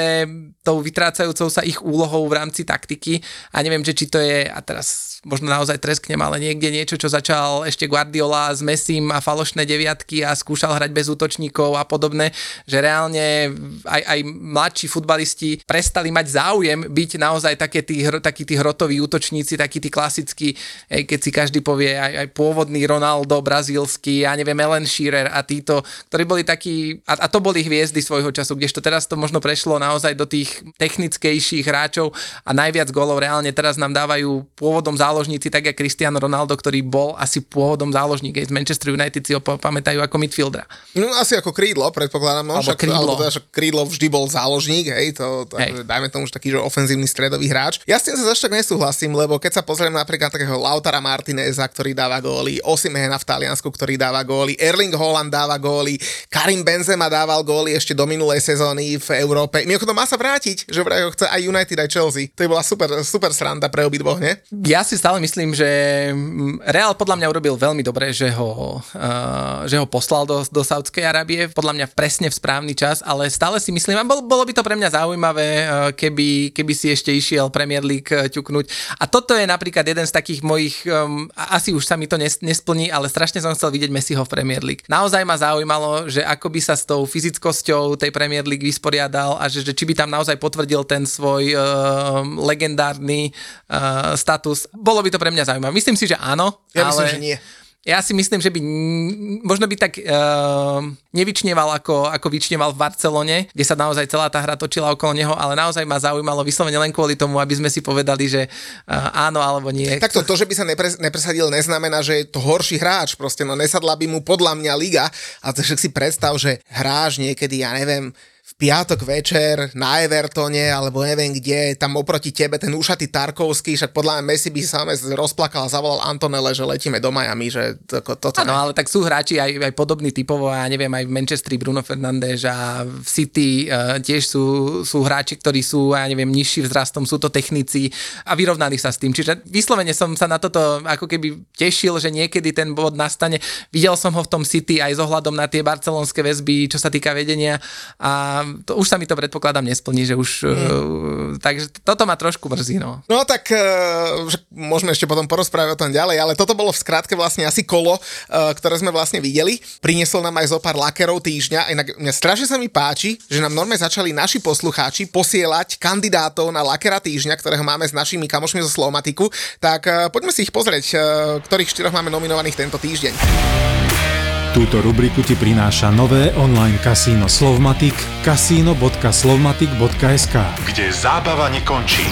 tou vytrácajúcou sa ich úlohou v rámci taktiky a neviem, že či to je, a teraz možno naozaj tresknem, ale niekde niečo, čo začal ešte Guardiola s Messim a falošné deviatky a skúšal hrať bez útočníkov a podobné, že reálne aj, aj mladší futbalisti prestali mať záujem byť naozaj také tí, takí tí hrotoví útočníci, takí tí klasickí, keď si každý povie aj, aj pôvodný Ronaldo brazílsky, ja neviem, Ellen Shearer a títo, ktorí boli takí, a, a to boli hviezdy svojho času, kdežto teraz to možno prešlo naozaj do tých technickejších hráčov a najviac golov reálne teraz nám dávajú pôvodom záložníci, tak ako Cristiano Ronaldo, ktorý bol asi pôvodom záložník, aj z Manchester United si ho pamätajú ako midfieldera. No asi ako krídlo, predpokladám predpokladám, no, však, krídlo. Alebo teda, však krídlo vždy bol záložník, hej, to, to hej. dajme tomu, že taký, že ofenzívny stredový hráč. Ja s tým sa tak nesúhlasím, lebo keď sa pozriem napríklad takého Lautara Martineza, ktorý dáva góly, Osimehena v Taliansku, ktorý dáva góly, Erling Holland dáva góly, Karim Benzema dával góly ešte do minulej sezóny v Európe. Mimochodom má sa vrátiť, že vraj ho chce aj United, aj Chelsea. To je bola super, super sranda pre obidvoch, nie? Ja si stále myslím, že Real podľa mňa urobil veľmi dobre, že ho, uh, že ho poslal do, do Saudskej Arábie. Podľa mňa presne presne v správny čas, ale stále si myslím, a bol, bolo by to pre mňa zaujímavé, eh, keby, keby si ešte išiel Premier League eh, ťuknúť. A toto je napríklad jeden z takých mojich, um, asi už sa mi to nes, nesplní, ale strašne som chcel vidieť Messiho v Premier League. Naozaj ma zaujímalo, že ako by sa s tou fyzickosťou tej Premier League vysporiadal a že, že či by tam naozaj potvrdil ten svoj uh, legendárny uh, status. Bolo by to pre mňa zaujímavé. Myslím si, že áno. Ja ale... myslím, že nie ja si myslím, že by možno by tak uh, nevyčneval ako, ako vyčneval v Barcelone, kde sa naozaj celá tá hra točila okolo neho, ale naozaj ma zaujímalo vyslovene len kvôli tomu, aby sme si povedali, že uh, áno alebo nie. Takto to, že by sa nepres, nepresadil, neznamená, že je to horší hráč, proste no nesadla by mu podľa mňa liga, a však si predstav, že hráč niekedy, ja neviem, v piatok večer na Evertone, alebo neviem kde, tam oproti tebe ten ušatý Tarkovský, však podľa mňa Messi by sa rozplakal a zavolal Antonele, že letíme do Miami, že to, toto... Áno, ale tak sú hráči aj, aj podobní typovo, ja neviem, aj v Manchesteri Bruno Fernández a v City uh, tiež sú, sú hráči, ktorí sú, ja neviem, nižší vzrastom, sú to technici a vyrovnali sa s tým. Čiže vyslovene som sa na toto ako keby tešil, že niekedy ten bod nastane. Videl som ho v tom City aj s ohľadom na tie barcelonské väzby, čo sa týka vedenia a to, už sa mi to predpokladám nesplní, že už... Mm. Uh, takže toto ma trošku mrzí, no. No tak uh, môžeme ešte potom porozprávať o tom ďalej, ale toto bolo v skratke vlastne asi kolo, uh, ktoré sme vlastne videli. Priniesol nám aj zo pár lakerov týždňa. Inak mňa strašne sa mi páči, že nám normálne začali naši poslucháči posielať kandidátov na lakera týždňa, ktorého máme s našimi kamošmi zo Slovmatiku. Tak uh, poďme si ich pozrieť, uh, ktorých štyroch máme nominovaných tento týždeň. Túto rubriku ti prináša nové online kasíno Slovmatic kasino.slovmatic.sk Kde zábava nekončí,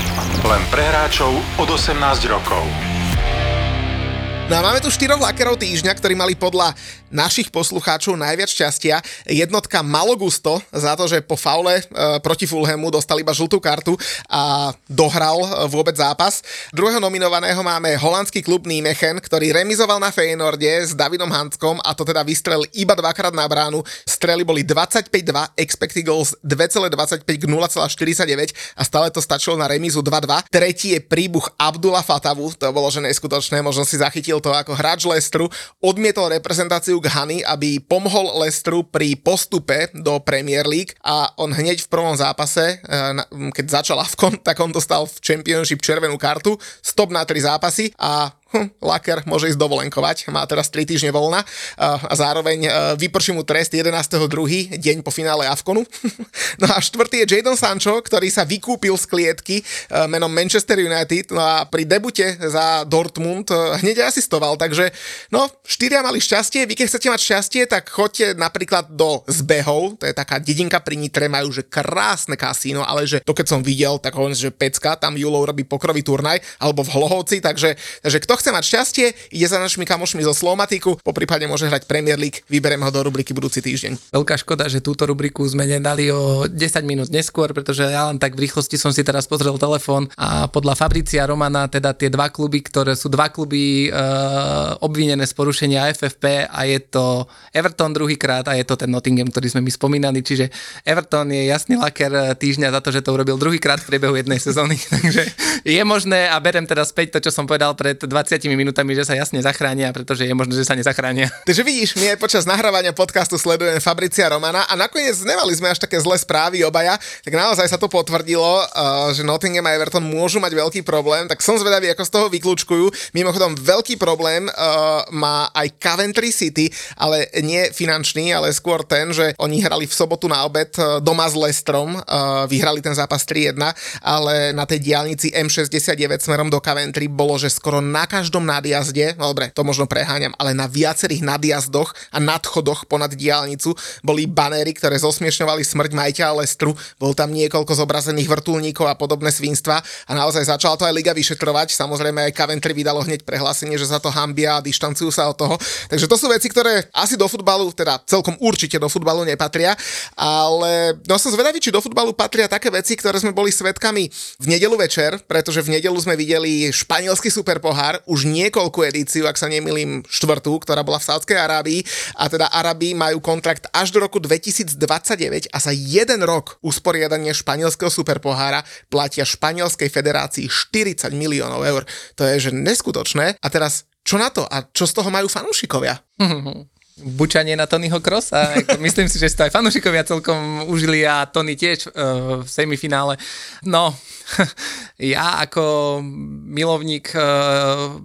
len pre hráčov od 18 rokov. No a máme tu štyroch lakerov týždňa, ktorí mali podľa našich poslucháčov najviac šťastia. Jednotka Malogusto za to, že po faule e, proti Fulhamu dostal iba žltú kartu a dohral e, vôbec zápas. Druhého nominovaného máme holandský klub Nijmegen, ktorý remizoval na Feyenoorde s Davidom Hanskom a to teda vystrel iba dvakrát na bránu. Strely boli 25-2, expected goals 2,25 k 0,49 a stále to stačilo na remizu 2-2. Tretí je príbuch Abdullah Fatavu, to bolo že neskutočné, možno si zachytil to ako hráč Lestru, odmietol reprezentáciu Ghany, aby pomohol Lestru pri postupe do Premier League a on hneď v prvom zápase, eh, keď začal Avkon, tak on dostal v Championship červenú kartu, stop na tri zápasy a hm, laker môže ísť dovolenkovať, má teraz 3 týždne voľna a zároveň vyprší mu trest 11.2. deň po finále Avkonu. no a štvrtý je Jadon Sancho, ktorý sa vykúpil z klietky menom Manchester United no a pri debute za Dortmund hneď asistoval, takže no, štyria mali šťastie, vy keď chcete mať šťastie, tak choďte napríklad do Zbehov, to je taká dedinka pri Nitre, majú že krásne kasíno, ale že to keď som videl, tak hovorím, že pecka, tam Julov robí pokrový turnaj, alebo v Hlohovci, takže, takže kto chce mať šťastie, ide za našimi kamošmi zo Slovmatiku, po prípade môže hrať Premier League, vyberiem ho do rubriky budúci týždeň. Veľká škoda, že túto rubriku sme nedali o 10 minút neskôr, pretože ja len tak v rýchlosti som si teraz pozrel telefón a podľa Fabricia Romana teda tie dva kluby, ktoré sú dva kluby e, obvinené z porušenia FFP a je to Everton druhýkrát a je to ten Nottingham, ktorý sme my spomínali, čiže Everton je jasný laker týždňa za to, že to urobil druhýkrát v priebehu jednej sezóny, takže je možné a berem teda späť to, čo som povedal pred 20 minútami, že sa jasne zachránia, pretože je možné, že sa nezachránia. Takže vidíš, my aj počas nahrávania podcastu sledujeme Fabricia Romana a nakoniec nemali sme až také zlé správy obaja, tak naozaj sa to potvrdilo, uh, že Nottingham a Everton môžu mať veľký problém, tak som zvedavý, ako z toho vyklúčkujú. Mimochodom, veľký problém uh, má aj Coventry City, ale nie finančný, ale skôr ten, že oni hrali v sobotu na obed uh, doma s Lestrom, vyhrali ten zápas 3-1, ale na tej diálnici M69 smerom do Coventry bolo, že skoro na každom nadjazde, no dobre, to možno preháňam, ale na viacerých nadjazdoch a nadchodoch ponad diálnicu boli banéry, ktoré zosmiešňovali smrť majiteľa Lestru, bol tam niekoľko zobrazených vrtulníkov a podobné svinstva a naozaj začala to aj liga vyšetrovať, samozrejme aj Coventry vydalo hneď prehlásenie, že za to hambia a dištancujú sa od toho. Takže to sú veci, ktoré asi do futbalu, teda celkom určite do futbalu nepatria, ale no som zvedavý, či do futbalu patria také veci, ktoré sme boli svetkami v nedelu večer, pretože v nedelu sme videli španielský superpohár, už niekoľkú edíciu, ak sa nemýlim, štvrtú, ktorá bola v Sádskej Arábii a teda Arabii majú kontrakt až do roku 2029 a za jeden rok usporiadanie španielského superpohára platia španielskej federácii 40 miliónov eur. To je že neskutočné. A teraz čo na to a čo z toho majú fanúšikovia? bučanie na Tonyho Krosa. Myslím si, že si to aj fanúšikovia celkom užili a Tony tiež uh, v semifinále. No, ja ako milovník uh,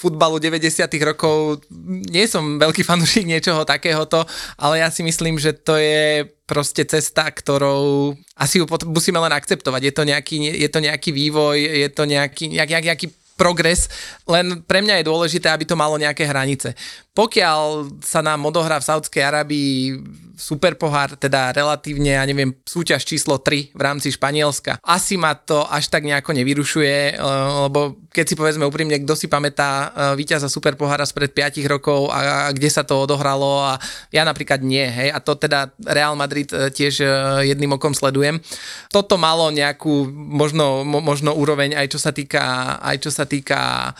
futbalu 90. rokov nie som veľký fanúšik niečoho takéhoto, ale ja si myslím, že to je proste cesta, ktorou asi ju musíme len akceptovať. Je to nejaký, je to nejaký vývoj, je to nejaký, nejaký, nejaký progres, len pre mňa je dôležité, aby to malo nejaké hranice. Pokiaľ sa nám odohrá v Saudskej Arabii super pohár, teda relatívne, ja neviem, súťaž číslo 3 v rámci Španielska, asi ma to až tak nejako nevyrušuje, eh, lebo keď si povedzme úprimne, kto si pamätá eh, víťaza super pohára spred 5 rokov a, a kde sa to odohralo a ja napríklad nie, hej, a to teda Real Madrid eh, tiež jedným okom sledujem. Toto malo nejakú možno, možno úroveň aj čo sa týka, aj čo sa týka,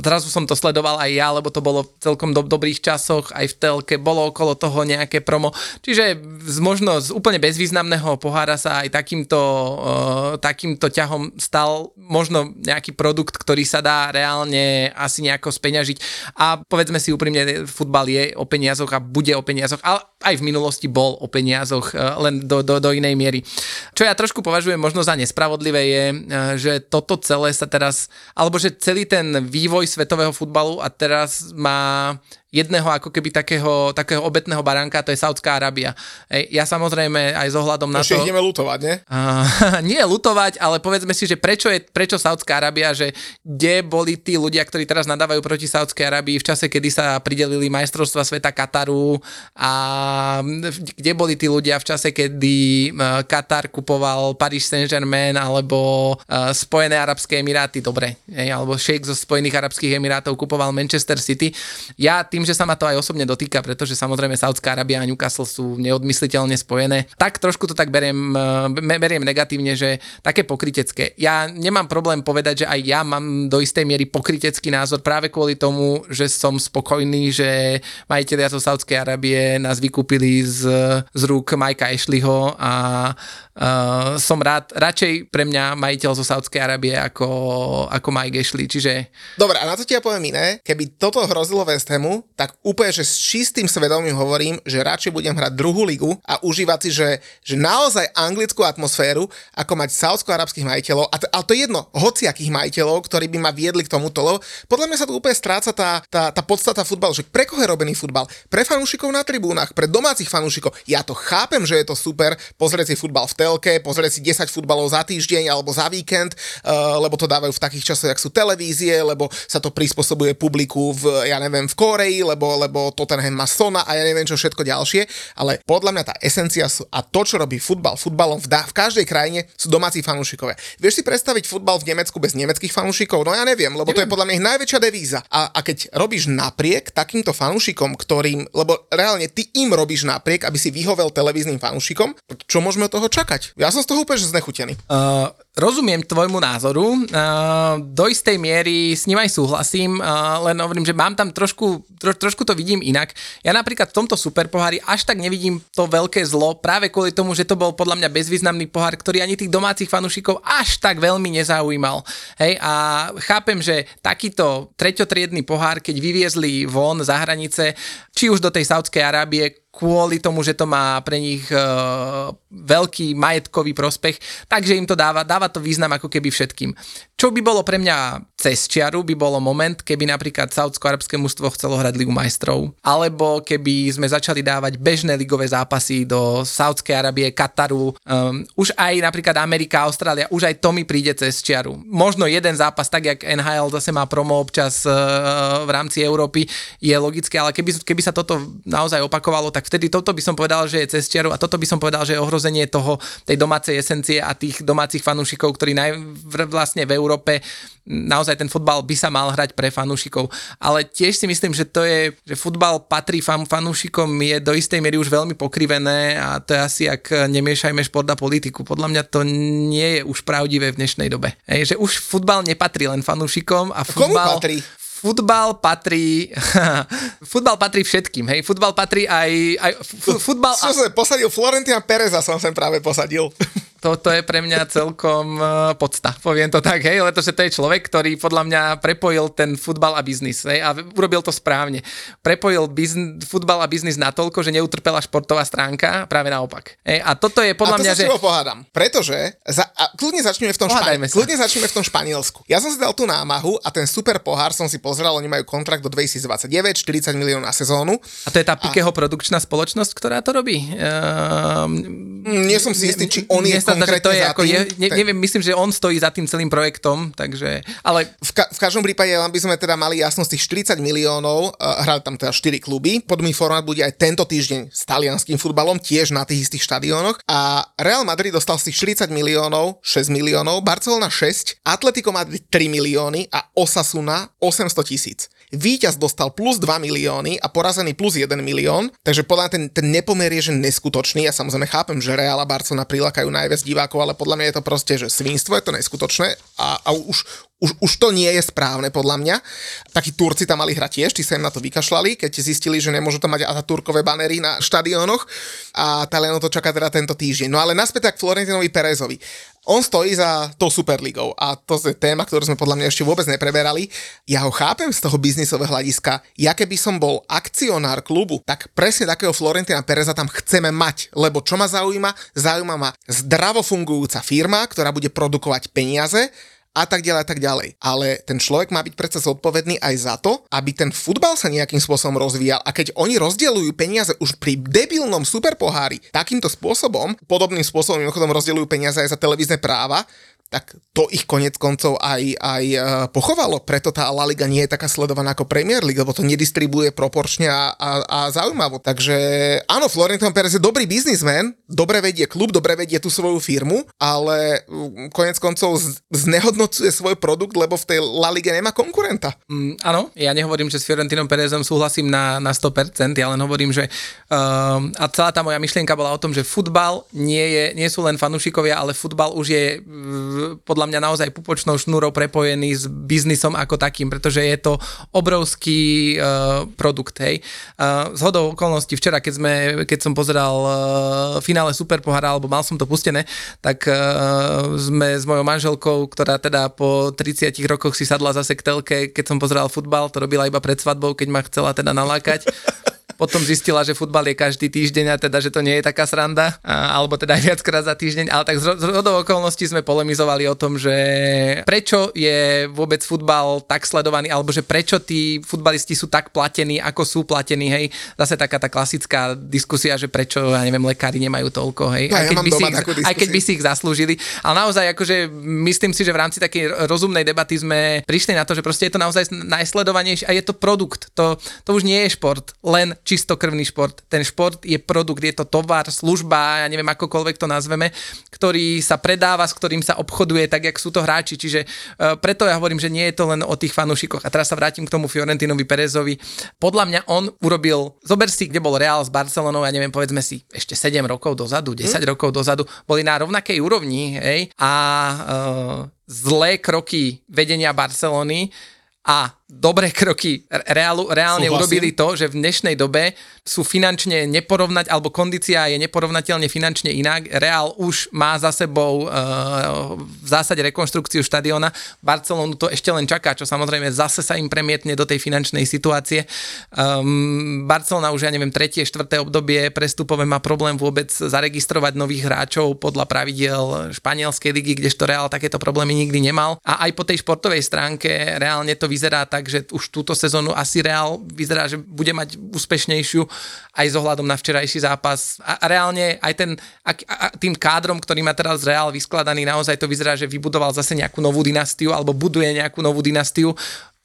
zrazu som to sledoval aj ja, lebo to bolo celkom do, dobrých časoch, aj v telke, bolo okolo toho nejaké promo. Čiže z možno z úplne bezvýznamného pohára sa aj takýmto, uh, takýmto ťahom stal možno nejaký produkt, ktorý sa dá reálne asi nejako speňažiť. A povedzme si úprimne, futbal je o peniazoch a bude o peniazoch, ale aj v minulosti bol o peniazoch, uh, len do, do, do inej miery. Čo ja trošku považujem možno za nespravodlivé je, uh, že toto celé sa teraz, alebo že celý ten vývoj svetového futbalu a teraz má jedného ako keby takého, takého obetného baránka, to je Saudská Arábia. Ja samozrejme aj s ohľadom na to... ideme lutovať, nie? Uh, nie lutovať, ale povedzme si, že prečo je prečo Saudská Arábia, že kde boli tí ľudia, ktorí teraz nadávajú proti Saudskej Arábii v čase, kedy sa pridelili majstrovstva sveta Kataru a kde boli tí ľudia v čase, kedy Katar kupoval Paris Saint-Germain alebo Spojené Arabské Emiráty, dobre, alebo Sheikh zo Spojených Arabských Emirátov kupoval Manchester City. Ja tým, že sa ma to aj osobne dotýka, pretože samozrejme Saudská Arábia a Newcastle sú neodmysliteľne spojené, tak trošku to tak beriem, eh, beriem negatívne, že také pokrytecké. Ja nemám problém povedať, že aj ja mám do istej miery pokrytecký názor práve kvôli tomu, že som spokojný, že majiteľia zo Saudskej Arábie nás vykúpili z, z rúk Majka Ashleyho a Uh, som rád, radšej pre mňa majiteľ zo Saudskej Arábie ako, ako Mike Ashley, čiže... Dobre, a na to ti ja poviem iné, keby toto hrozilo West Hamu, tak úplne, že s čistým svedomím hovorím, že radšej budem hrať druhú ligu a užívať si, že, že naozaj anglickú atmosféru, ako mať saudsko-arabských majiteľov, a, t- a to je jedno, hociakých majiteľov, ktorí by ma viedli k tomuto, lebo podľa mňa sa tu úplne stráca tá, tá, tá podstata futbalu, že pre koho je robený futbal? Pre fanúšikov na tribúnach, pre domácich fanúšikov. Ja to chápem, že je to super, pozrieť si futbal v telke, pozrieť si 10 futbalov za týždeň alebo za víkend, uh, lebo to dávajú v takých časoch, jak sú televízie, lebo sa to prispôsobuje publiku v, ja neviem, v Koreji, lebo, lebo Tottenham má Sona a ja neviem čo všetko ďalšie, ale podľa mňa tá esencia sú, a to, čo robí futbal futbalom v, v každej krajine, sú domáci fanúšikovia. Vieš si predstaviť futbal v Nemecku bez nemeckých fanúšikov? No ja neviem, lebo neviem. to je podľa mňa ich najväčšia devíza. A, a keď robíš napriek takýmto fanúšikom, ktorým, lebo reálne ty im robíš napriek, aby si vyhovel televíznym fanúšikom, čo môžeme od toho čakať? Ja som z toho úplne znechutený. Uh, rozumiem tvojmu názoru, do istej miery s ním aj súhlasím, len hovorím, že mám tam trošku, tro, trošku to vidím inak. Ja napríklad v tomto superpohári až tak nevidím to veľké zlo, práve kvôli tomu, že to bol podľa mňa bezvýznamný pohár, ktorý ani tých domácich fanúšikov až tak veľmi nezaujímal. Hej, a chápem, že takýto treťotriedný pohár, keď vyviezli von za hranice, či už do tej Saudskej Arábie, kvôli tomu, že to má pre nich uh, veľký majetkový prospech, takže im to dáva, dáva to význam ako keby všetkým. Čo by bolo pre mňa cez čiaru, by bolo moment, keby napríklad saudsko-arabské mužstvo chcelo hrať Ligu majstrov, alebo keby sme začali dávať bežné ligové zápasy do Saudskej Arábie, Kataru, um, už aj napríklad Amerika, Austrália, už aj to mi príde cez čiaru. Možno jeden zápas, tak jak NHL zase má promo občas uh, v rámci Európy, je logické, ale keby, keby sa toto naozaj opakovalo, tak vtedy toto by som povedal, že je cez čiaru a toto by som povedal, že je ohrozenie toho, tej domácej esencie a tých domácich fanúšikov, ktorí naj, vlastne v Európe naozaj ten futbal by sa mal hrať pre fanúšikov. Ale tiež si myslím, že to je, že futbal patrí fan, fanúšikom, je do istej miery už veľmi pokrivené a to je asi, ak nemiešajme šport a politiku. Podľa mňa to nie je už pravdivé v dnešnej dobe. Ej, že už futbal nepatrí len fanúšikom a futbal... Komu patrí? Futbal patrí, futbal patrí všetkým, hej, futbal patrí aj, aj futbal... Čo som posadil? Florentina Pereza som sem práve posadil toto je pre mňa celkom e, podsta, poviem to tak, hej, pretože to je človek, ktorý podľa mňa prepojil ten futbal a biznis, hej, a urobil to správne. Prepojil bizn, futbal a biznis natoľko, že neutrpela športová stránka, práve naopak. Hej, a toto je podľa a to mňa, sa že... pohádam, pretože, za, a kľudne začneme v tom, špa... kľudne začneme v tom Španielsku. Ja som si dal tú námahu a ten super pohár som si pozrel, oni majú kontrakt do 2029, 40 miliónov na sezónu. A to je tá Pikeho a... produkčná spoločnosť, ktorá to robí? Uh, nie som si istý, či on je že to je ako, tým, je, ne, neviem, myslím, že on stojí za tým celým projektom, takže, ale... V, ka- v každom prípade, aby sme teda mali jasnosť, tých 40 miliónov, uh, hrali tam teda 4 kluby, podobný formát bude aj tento týždeň s talianským futbalom, tiež na tých istých štadiónoch. A Real Madrid dostal z tých 40 miliónov 6 miliónov, Barcelona 6, Atletico Madrid 3 milióny a Osasuna 800 tisíc. Víťaz dostal plus 2 milióny a porazený plus 1 milión, takže podľa ten, ten nepomer je že neskutočný. Ja samozrejme chápem, že Real a Barcelona prilákajú najviac divákov, ale podľa mňa je to proste, že svinstvo je to neskutočné a, a už, už, už to nie je správne podľa mňa. Takí Turci tam mali hrať tiež, či sa im na to vykašľali, keď zistili, že nemôžu tam mať Ataturkové banery na štadiónoch a Taliano to čaká teda tento týždeň. No ale naspäť tak Florentinovi Perezovi. On stojí za tou Superligou a to je téma, ktorú sme podľa mňa ešte vôbec nepreberali. Ja ho chápem z toho biznisového hľadiska. Ja keby som bol akcionár klubu, tak presne takého Florentina Pereza tam chceme mať, lebo čo ma zaujíma? Zaujíma ma zdravo fungujúca firma, ktorá bude produkovať peniaze, a tak ďalej a tak ďalej. Ale ten človek má byť predsa zodpovedný aj za to, aby ten futbal sa nejakým spôsobom rozvíjal. A keď oni rozdielujú peniaze už pri debilnom superpohári takýmto spôsobom, podobným spôsobom mimochodom rozdielujú peniaze aj za televízne práva, tak to ich konec koncov aj, aj e, pochovalo. Preto tá La Liga nie je taká sledovaná ako Premier League, lebo to nedistribuje proporčne a, a, a zaujímavo. Takže áno, Florentino Perez je dobrý biznismen, dobre vedie klub, dobre vedie tú svoju firmu, ale konec koncov znehodnocuje svoj produkt, lebo v tej La Liga nemá konkurenta. Mm, áno, ja nehovorím, že s Fiorentinom Perezom súhlasím na, na 100%, ja len hovorím, že um, a celá tá moja myšlienka bola o tom, že futbal nie, je, nie sú len fanúšikovia, ale futbal už je podľa mňa naozaj pupočnou šnúrou prepojený s biznisom ako takým, pretože je to obrovský uh, produkt, hej. Uh, z hodou okolností včera, keď, sme, keď som pozeral uh, finále Superpohara, alebo mal som to pustené, tak uh, sme s mojou manželkou, ktorá teda po 30 rokoch si sadla zase k telke, keď som pozeral futbal, to robila iba pred svadbou, keď ma chcela teda nalákať potom zistila, že futbal je každý týždeň a teda, že to nie je taká sranda, a, alebo teda aj viackrát za týždeň, ale tak z, z rodov okolností sme polemizovali o tom, že prečo je vôbec futbal tak sledovaný, alebo že prečo tí futbalisti sú tak platení, ako sú platení, hej. Zase taká tá klasická diskusia, že prečo, ja neviem, lekári nemajú toľko, hej. Ja, aj, keď ja by si ich, aj keď by si ich zaslúžili. Ale naozaj, akože myslím si, že v rámci takej rozumnej debaty sme prišli na to, že proste je to naozaj najsledovanejšie a je to produkt. To, to už nie je šport, len čistokrvný šport. Ten šport je produkt, je to tovar, služba, ja neviem akokoľvek to nazveme, ktorý sa predáva, s ktorým sa obchoduje, tak jak sú to hráči. Čiže uh, preto ja hovorím, že nie je to len o tých fanúšikoch. A teraz sa vrátim k tomu Fiorentinovi Perezovi. Podľa mňa on urobil, zober si, kde bol Real s Barcelonou, ja neviem, povedzme si, ešte 7 rokov dozadu, 10 mm. rokov dozadu, boli na rovnakej úrovni, hej, a uh, zlé kroky vedenia Barcelony a dobré kroky reálu, reálne Súhlasím. urobili to, že v dnešnej dobe sú finančne neporovnať, alebo kondícia je neporovnateľne finančne inak. Reál už má za sebou uh, v zásade rekonštrukciu štadiona. Barcelonu to ešte len čaká, čo samozrejme zase sa im premietne do tej finančnej situácie. Um, Barcelona už, ja neviem, tretie, štvrté obdobie prestupové má problém vôbec zaregistrovať nových hráčov podľa pravidiel španielskej ligy, kdežto Reál takéto problémy nikdy nemal. A aj po tej športovej stránke reálne to vyzerá tak, že už túto sezónu asi Real vyzerá, že bude mať úspešnejšiu aj s ohľadom na včerajší zápas. A, reálne aj ten, a, a, tým kádrom, ktorý má teraz Real vyskladaný, naozaj to vyzerá, že vybudoval zase nejakú novú dynastiu alebo buduje nejakú novú dynastiu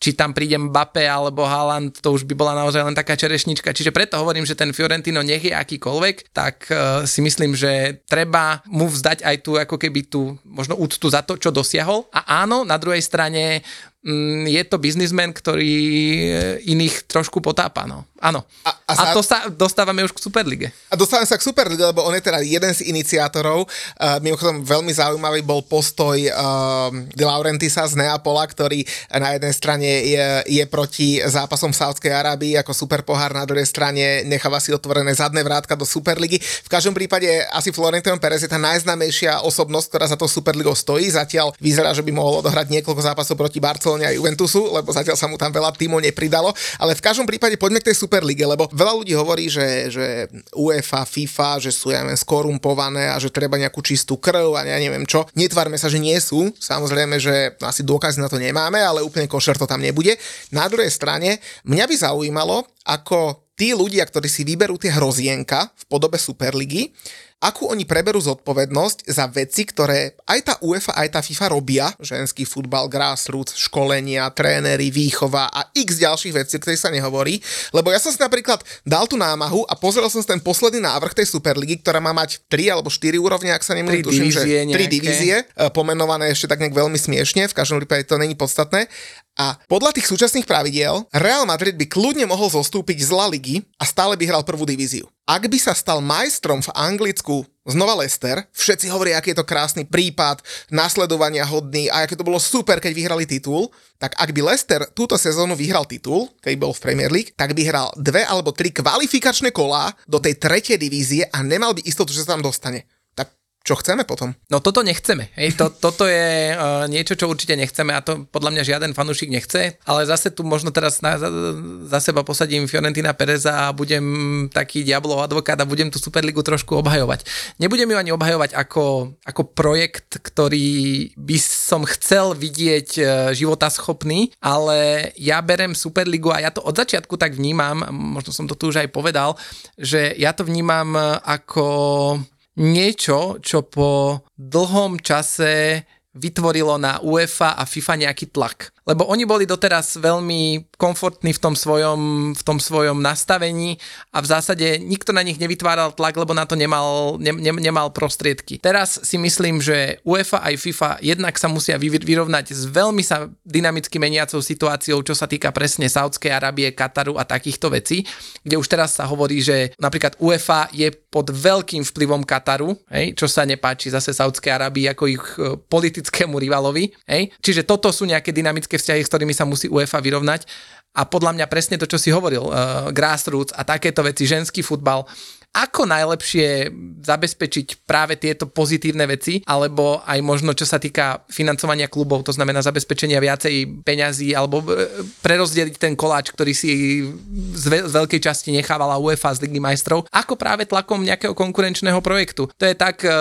či tam príde Mbappé alebo Haaland, to už by bola naozaj len taká čerešnička. Čiže preto hovorím, že ten Fiorentino nech je akýkoľvek, tak uh, si myslím, že treba mu vzdať aj tú ako keby tú možno úctu za to, čo dosiahol. A áno, na druhej strane je to biznismen, ktorý e, iných trošku potápa. No. Áno. A, a, a to sa dostávame už k Superlige. A dostávame sa k Superlige, lebo on je teda jeden z iniciátorov. Uh, mimochodom veľmi zaujímavý bol postoj uh, De Laurentisa z Neapola, ktorý na jednej strane je, je proti zápasom v Sádskej Arábii ako superpohár, na druhej strane necháva si otvorené zadné vrátka do Superligy. V každom prípade asi Florentino Perez je tá najznámejšia osobnosť, ktorá za to Superligou stojí. Zatiaľ vyzerá, že by mohol odohrať niekoľko zápasov proti Barcelone a Juventusu, lebo zatiaľ sa mu tam veľa tímov nepridalo. Ale v každom prípade poďme k tej Superlige, lebo veľa ľudí hovorí, že, že UEFA, FIFA, že sú ja neviem, skorumpované a že treba nejakú čistú krv a ja neviem čo. Netvárme sa, že nie sú. Samozrejme, že asi dôkazy na to nemáme, ale úplne košer to tam nebude. Na druhej strane, mňa by zaujímalo, ako tí ľudia, ktorí si vyberú tie hrozienka v podobe Superligy, akú oni preberú zodpovednosť za veci, ktoré aj tá UEFA, aj tá FIFA robia, ženský futbal, grassroots, školenia, tréneri, výchova a x ďalších vecí, ktoré sa nehovorí. Lebo ja som si napríklad dal tú námahu a pozrel som si ten posledný návrh tej Superligy, ktorá má mať 3 alebo 4 úrovne, ak sa nemýlim, tuším, že 3 divízie, e, pomenované ešte tak nejak veľmi smiešne, v každom prípade to není podstatné. A podľa tých súčasných pravidiel Real Madrid by kľudne mohol zostúpiť z La Ligy a stále by hral prvú divíziu. Ak by sa stal majstrom v Anglicku znova Leicester, všetci hovoria, aký je to krásny prípad, nasledovania hodný a aké to bolo super, keď vyhrali titul, tak ak by Leicester túto sezónu vyhral titul, keď bol v Premier League, tak by hral dve alebo tri kvalifikačné kolá do tej tretej divízie a nemal by istotu, že sa tam dostane čo chceme potom. No toto nechceme. Hej. To, toto je uh, niečo, čo určite nechceme a to podľa mňa žiaden fanúšik nechce, ale zase tu možno teraz na, za, za seba posadím Fiorentina Pereza a budem taký diablov advokát a budem tú Superligu trošku obhajovať. Nebudem ju ani obhajovať ako, ako projekt, ktorý by som chcel vidieť uh, životaschopný, ale ja berem Superligu a ja to od začiatku tak vnímam, možno som to tu už aj povedal, že ja to vnímam ako niečo, čo po dlhom čase vytvorilo na UEFA a FIFA nejaký tlak. Lebo oni boli doteraz veľmi komfortní v tom svojom, v tom svojom nastavení a v zásade nikto na nich nevytváral tlak, lebo na to nemal, ne, ne, nemal prostriedky. Teraz si myslím, že UEFA aj FIFA jednak sa musia vyrovnať s veľmi sa dynamicky meniacou situáciou, čo sa týka presne Saudskej Arábie, Kataru a takýchto vecí, kde už teraz sa hovorí, že napríklad UEFA je pod veľkým vplyvom Kataru, hej, čo sa nepáči zase Saudskej Arábii ako ich e, politickému rivalovi. Hej. Čiže toto sú nejaké dynamické vzťahy, s ktorými sa musí UEFA vyrovnať. A podľa mňa presne to, čo si hovoril, uh, grassroots a takéto veci, ženský futbal, ako najlepšie zabezpečiť práve tieto pozitívne veci, alebo aj možno čo sa týka financovania klubov, to znamená zabezpečenia viacej peňazí, alebo e, prerozdeliť ten koláč, ktorý si z, veľkej časti nechávala UEFA z Ligy majstrov, ako práve tlakom nejakého konkurenčného projektu. To je tak, e,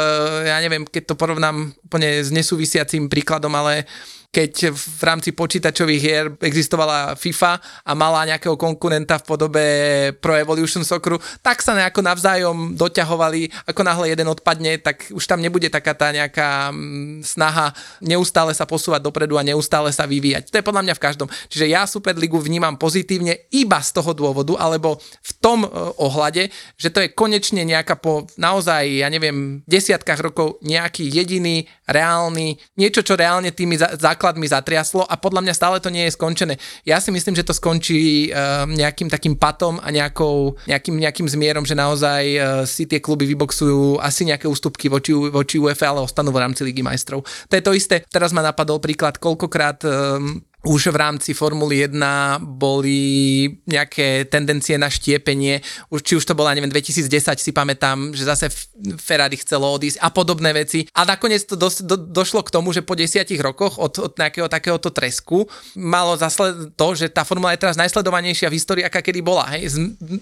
ja neviem, keď to porovnám úplne s nesúvisiacím príkladom, ale keď v rámci počítačových hier existovala FIFA a mala nejakého konkurenta v podobe Pro Evolution Socceru, tak sa nejako navzájom doťahovali, ako náhle jeden odpadne, tak už tam nebude taká tá nejaká mm, snaha neustále sa posúvať dopredu a neustále sa vyvíjať. To je podľa mňa v každom. Čiže ja Superligu vnímam pozitívne iba z toho dôvodu, alebo v tom e, ohľade, že to je konečne nejaká po naozaj, ja neviem, desiatkách rokov nejaký jediný, reálny, niečo, čo reálne tými základmi zatriaslo a podľa mňa stále to nie je skončené. Ja si myslím, že to skončí uh, nejakým takým patom a nejakou, nejakým, nejakým zmierom, že naozaj uh, si tie kluby vyboxujú asi nejaké ústupky voči, voči UEFA, ale ostanú v rámci Ligy majstrov. To je to isté. Teraz ma napadol príklad, koľkokrát um, už v rámci Formuly 1 boli nejaké tendencie na štiepenie, už, či už to bola, neviem, 2010 si pamätám, že zase Ferrari chcelo odísť a podobné veci. A nakoniec to dos, do, došlo k tomu, že po desiatich rokoch od, od nejakého takéhoto tresku malo zasled to, že tá Formula je teraz najsledovanejšia v histórii, aká kedy bola. Hej. Z,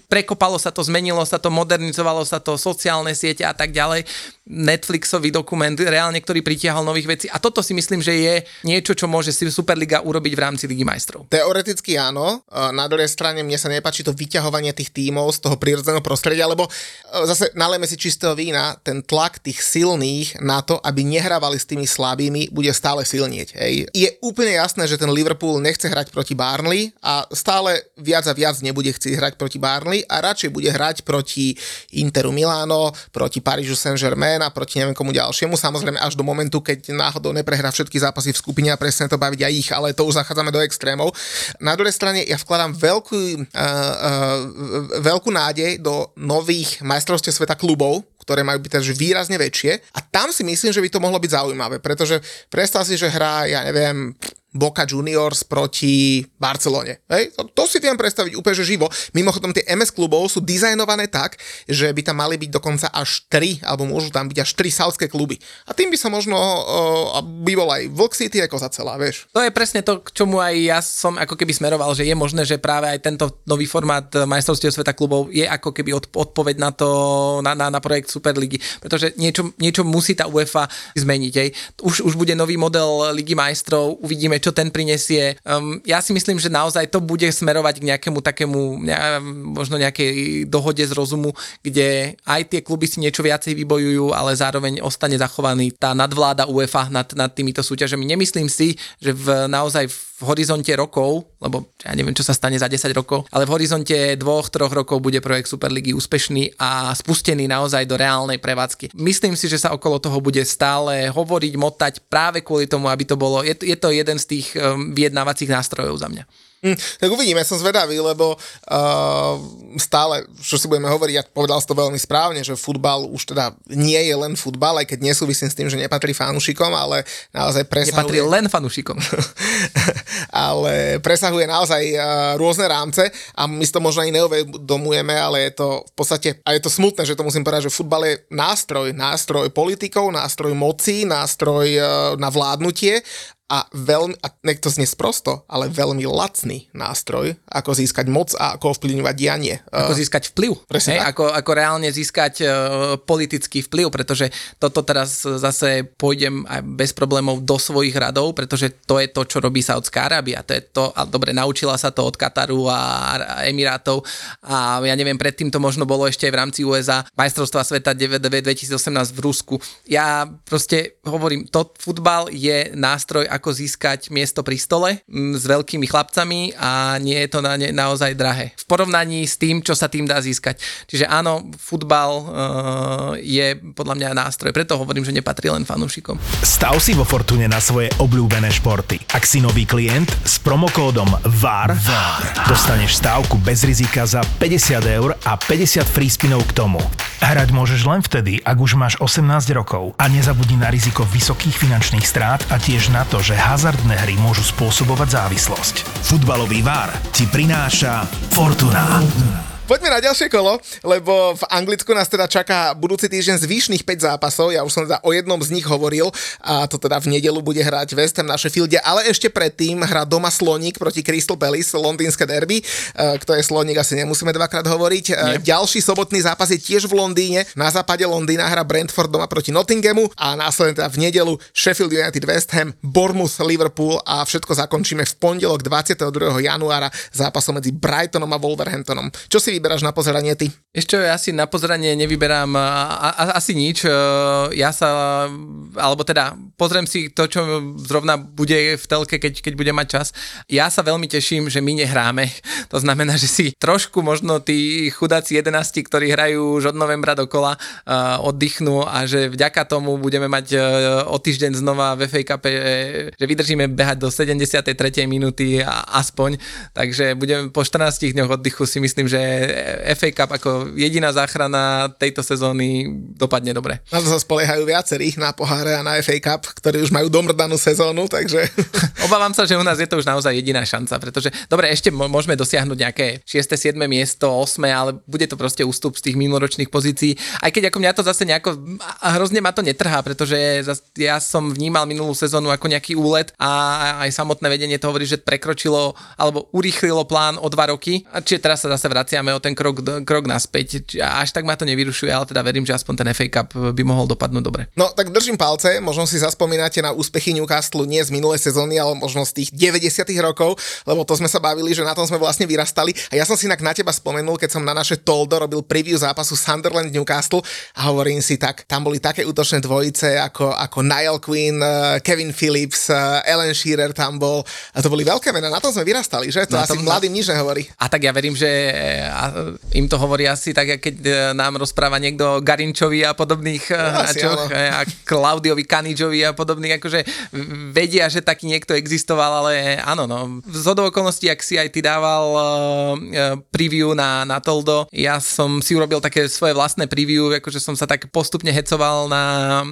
prekopalo sa to, zmenilo sa to, modernizovalo sa to, sociálne siete a tak ďalej. Netflixový dokument, reálne, ktorý pritiahol nových vecí. A toto si myslím, že je niečo, čo môže si Superliga urobiť robiť v rámci Ligy majstrov? Teoreticky áno. Na druhej strane mne sa nepáči to vyťahovanie tých tímov z toho prírodzeného prostredia, lebo e, zase nalejme si čistého vína, ten tlak tých silných na to, aby nehrávali s tými slabými, bude stále silnieť. Hej. Je úplne jasné, že ten Liverpool nechce hrať proti Barnley a stále viac a viac nebude chcieť hrať proti Barnley a radšej bude hrať proti Interu Milano, proti Parížu Saint-Germain a proti neviem komu ďalšiemu. Samozrejme až do momentu, keď náhodou neprehrá všetky zápasy v skupine a presne to baviť aj ich, ale to už zachádzame do extrémov. Na druhej strane ja vkladám veľkú, uh, uh, veľkú nádej do nových majstrovstiev sveta klubov, ktoré majú byť takže výrazne väčšie. A tam si myslím, že by to mohlo byť zaujímavé, pretože predstav si, že hrá, ja neviem, Boca Juniors proti Barcelone. Hej? To, to si viem predstaviť úplne že živo. Mimochodom tie MS klubov sú dizajnované tak, že by tam mali byť dokonca až 3, alebo môžu tam byť až 3 saudské kluby. A tým by sa možno uh, by bol aj Vlk City ako za celá, vieš. To je presne to, k čomu aj ja som ako keby smeroval, že je možné, že práve aj tento nový formát majstrovstiev sveta klubov je ako keby odpoveď na to, na, na, na projekt Superligy, pretože niečo, niečo musí tá UEFA zmeniť. Hej. Už, už bude nový model Ligy majstrov, uvidíme, čo ten prinesie. Um, ja si myslím, že naozaj to bude smerovať k nejakému takému, ne, možno nejakej dohode z rozumu, kde aj tie kluby si niečo viacej vybojujú, ale zároveň ostane zachovaný tá nadvláda UEFA nad, nad týmito súťažami. Nemyslím si, že v, naozaj v horizonte rokov, lebo ja neviem, čo sa stane za 10 rokov, ale v horizonte dvoch, troch rokov bude projekt Superligy úspešný a spustený naozaj do reálnej prevádzky. Myslím si, že sa okolo toho bude stále hovoriť, motať práve kvôli tomu, aby to bolo, je, je to jeden z tých um, vyjednávacích nástrojov za mňa. Hm, tak uvidíme, som zvedavý, lebo uh, stále, čo si budeme hovoriť, ja povedal si to veľmi správne, že futbal už teda nie je len futbal, aj keď nesúvisím s tým, že nepatrí fanúšikom, ale naozaj presahuje... Nepatrí len fanúšikom. ale presahuje naozaj uh, rôzne rámce a my si to možno ani neuvedomujeme, ale je to v podstate, a je to smutné, že to musím povedať, že futbal je nástroj, nástroj politikov, nástroj moci, nástroj uh, na vládnutie a veľmi, a nech to znie sprosto, ale veľmi lacný nástroj, ako získať moc a ako ovplyvňovať dianie. Ako získať vplyv. Presne hej? Ako, ako reálne získať uh, politický vplyv, pretože toto teraz zase pôjdem aj bez problémov do svojich radov, pretože to je to, čo robí Saudská Arábia. To je to, a dobre, naučila sa to od Kataru a, Emirátov a ja neviem, predtým to možno bolo ešte aj v rámci USA, majstrovstva sveta 2018 v Rusku. Ja proste hovorím, to futbal je nástroj, ako získať miesto pri stole m, s veľkými chlapcami a nie je to na ne, naozaj drahé. V porovnaní s tým, čo sa tým dá získať. Čiže áno, futbal uh, je podľa mňa nástroj, preto hovorím, že nepatrí len fanúšikom. Stav si vo Fortune na svoje obľúbené športy. Ak si nový klient, s promokódom VAR, VAR dostaneš stávku bez rizika za 50 eur a 50 free spinov k tomu. Hrať môžeš len vtedy, ak už máš 18 rokov a nezabudni na riziko vysokých finančných strát a tiež na to, že hazardné hry môžu spôsobovať závislosť. Futbalový VAR ti prináša Fortuna. Poďme na ďalšie kolo, lebo v Anglicku nás teda čaká budúci týždeň zvyšných 5 zápasov. Ja už som teda o jednom z nich hovoril a to teda v nedelu bude hrať West Ham na Sheffielde, ale ešte predtým hrá doma Sloník proti Crystal Palace, londýnske derby. E, kto je Sloník, asi nemusíme dvakrát hovoriť. E, Nie. Ďalší sobotný zápas je tiež v Londýne. Na západe Londýna hrá Brentford doma proti Nottinghamu a následne teda v nedelu Sheffield United West Ham, Bournemouth Liverpool a všetko zakončíme v pondelok 22. januára zápasom medzi Brightonom a Wolverhamptonom. Čo si vyberáš na pozeranie ty? Ešte ja si na pozeranie nevyberám a, a, asi nič. E, ja sa, alebo teda pozriem si to, čo zrovna bude v telke, keď, keď bude mať čas. Ja sa veľmi teším, že my nehráme. To znamená, že si trošku možno tí chudáci 11, ktorí hrajú už od novembra dokola, uh, oddychnú a že vďaka tomu budeme mať uh, o týždeň znova v FA Cup, že vydržíme behať do 73. minúty a, aspoň. Takže budeme po 14 dňoch oddychu si myslím, že FA Cup ako jediná záchrana tejto sezóny dopadne dobre. Na to sa spoliehajú viacerí na poháre a na FA Cup, ktorí už majú domrdanú sezónu, takže... Obávam sa, že u nás je to už naozaj jediná šanca, pretože dobre, ešte môžeme dosiahnuť nejaké 6. 7. miesto, 8. ale bude to proste ústup z tých minuloročných pozícií. Aj keď ako mňa to zase nejako hrozne ma to netrhá, pretože ja som vnímal minulú sezónu ako nejaký úlet a aj samotné vedenie to hovorí, že prekročilo alebo urýchlilo plán o dva roky. Čiže teraz sa zase vraciame o ten krok, krok naspäť. Až tak ma to nevyrušuje, ale teda verím, že aspoň ten FA Cup by mohol dopadnúť dobre. No tak držím palce, možno si zaspomínate na úspechy Newcastle nie z minulej sezóny, ale možno z tých 90 rokov, lebo to sme sa bavili, že na tom sme vlastne vyrastali. A ja som si inak na teba spomenul, keď som na naše Toldo robil preview zápasu Sunderland Newcastle a hovorím si tak, tam boli také útočné dvojice ako, ako Niall Quinn, eh, Kevin Phillips, eh, Ellen Shearer tam bol. A to boli veľké mená, na tom sme vyrastali, že? To na asi tom, mladým nič nehovorí. A tak ja verím, že im to hovorí asi tak, keď e, nám rozpráva niekto o Garinčovi a podobných e, no, hráčoch e, a Klaudiovi Kanidžovi a podobných, akože vedia, že taký niekto existoval, ale áno, no, z okolností, ak si aj ty dával preview na, na Toldo, ja som si urobil také svoje vlastné preview, akože som sa tak postupne hecoval na,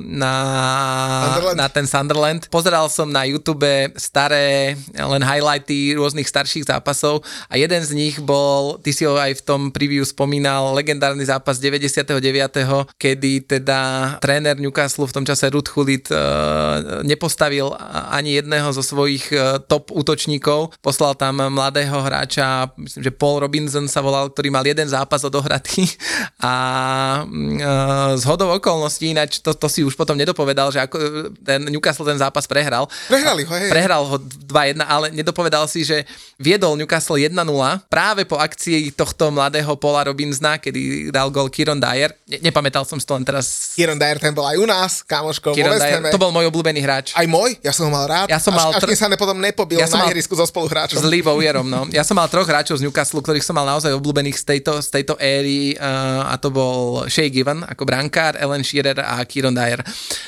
na, na ten Sunderland. Pozeral som na YouTube staré len highlighty rôznych starších zápasov a jeden z nich bol, ty si ho aj v tom preview spomínal legendárny zápas 99., kedy teda tréner Newcastle v tom čase Ruth Hulit uh, nepostavil ani jedného zo svojich uh, top útočníkov. Poslal tam mladého hráča, myslím, že Paul Robinson sa volal, ktorý mal jeden zápas odohratý a uh, z hodou okolností, ináč to, to si už potom nedopovedal, že ako ten Newcastle ten zápas prehral. Prehrali ho, hej. Prehral ho 2-1, ale nedopovedal si, že viedol Newcastle 1-0 práve po akcii tohto mladého Paula Robinsona, kedy dal gol Kieron Dyer. Ne, nepamätal som si to len teraz. Kieron Dyer ten bol aj u nás, kamoško, Kieron Dyer, to bol môj obľúbený hráč. Aj môj? Ja som ho mal rád. Ja som mal až, tr- až sa potom nepobil ja na ihrisku so spoluhráčom. S Lee Bowierom, no. Ja som mal troch hráčov z Newcastle, ktorých som mal naozaj obľúbených z tejto, z tejto éry uh, a to bol Shea Given ako brankár, Ellen Shearer a Kieron Dyer.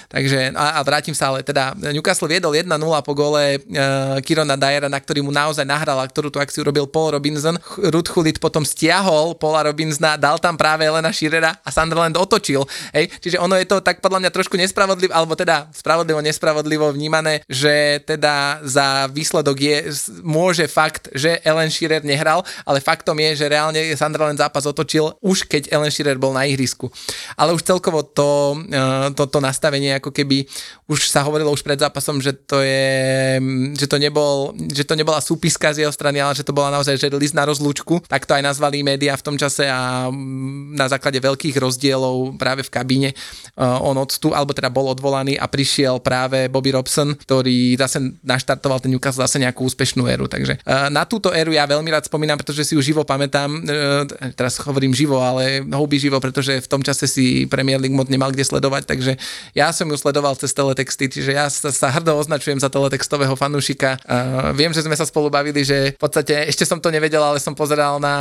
Takže a, a vrátim sa, ale teda Newcastle viedol 1-0 po gole uh, Kirona Dyera, na ktorý mu naozaj nahral a ktorú tú akciu robil Paul Robinson. Ruth Hulit potom stiahol Paula Robinsona, dal tam práve Elena Shearera a Sunderland otočil. Hej? Čiže ono je to tak podľa mňa trošku nespravodlivo, alebo teda spravodlivo, nespravodlivo vnímané, že teda za výsledok je, môže fakt, že Ellen Shearer nehral, ale faktom je, že reálne Sunderland zápas otočil už keď Ellen Shearer bol na ihrisku. Ale už celkovo to, e, to, to nastavenie ako keby už sa hovorilo už pred zápasom, že to je, že to nebol, že to nebola súpiska z jeho strany, ale že to bola naozaj že list na rozlúčku, tak to aj nazvali vyhrali médiá v tom čase a mm, na základe veľkých rozdielov práve v kabíne uh, on odstú, alebo teda bol odvolaný a prišiel práve Bobby Robson, ktorý zase naštartoval ten Newcastle zase nejakú úspešnú éru. Takže uh, na túto éru ja veľmi rád spomínam, pretože si ju živo pamätám. Uh, teraz hovorím živo, ale houby živo, pretože v tom čase si Premier League moc nemal kde sledovať, takže ja som ju sledoval cez teletexty, čiže ja sa, hrdo označujem za teletextového fanúšika. Viem, že sme sa spolu bavili, že v podstate ešte som to nevedel, ale som pozeral na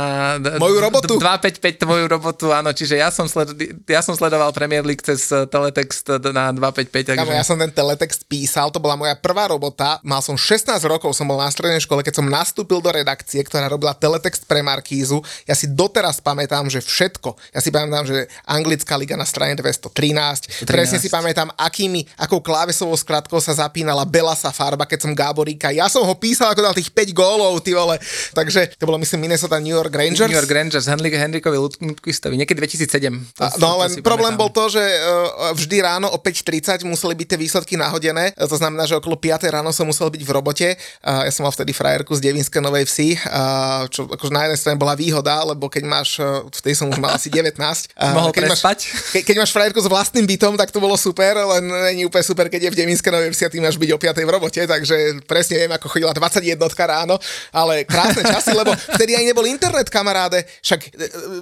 moju robotu. 255 tvoju robotu, áno, čiže ja som, sled, ja som sledoval Premier League cez eh, teletext na 255. Takže... Kamo, ja som ten teletext písal, to bola moja prvá robota. Mal som 16 rokov, som bol na strednej škole, keď som nastúpil do redakcie, ktorá robila teletext pre Markízu. Ja si doteraz pamätám, že všetko. Ja si pamätám, že anglická liga na strane 213. 13. Presne si pamätám, akými, akou klávesovou skratkou sa zapínala Belasa farba, keď som Gáboríka. Ja som ho písal, ako dal tých 5 gólov, ty vole. Takže to bolo myslím Minnesota New York Rangers. New York Rangers, Henry, Henrikovi Lundqvistovi, niekedy 2007. To, a, no len problém pamätám. bol to, že uh, vždy ráno o 5.30 museli byť tie výsledky nahodené, to znamená, že okolo 5 ráno som musel byť v robote. Uh, ja som mal vtedy frajerku z Devinskej Novej Vsi, čo akože na jednej strane bola výhoda, lebo keď máš, tej som už mal asi 19. Uh, Mohol keď máš, ke, keď máš frajerku s vlastným bytom, tak to bolo super, len není úplne super, keď je v Devinskej Novej Vsi a ty máš byť o 5 v robote, takže presne viem, ako chodila 21 ráno, ale krásne časy, lebo vtedy aj nebol internet, kamaráde, však e,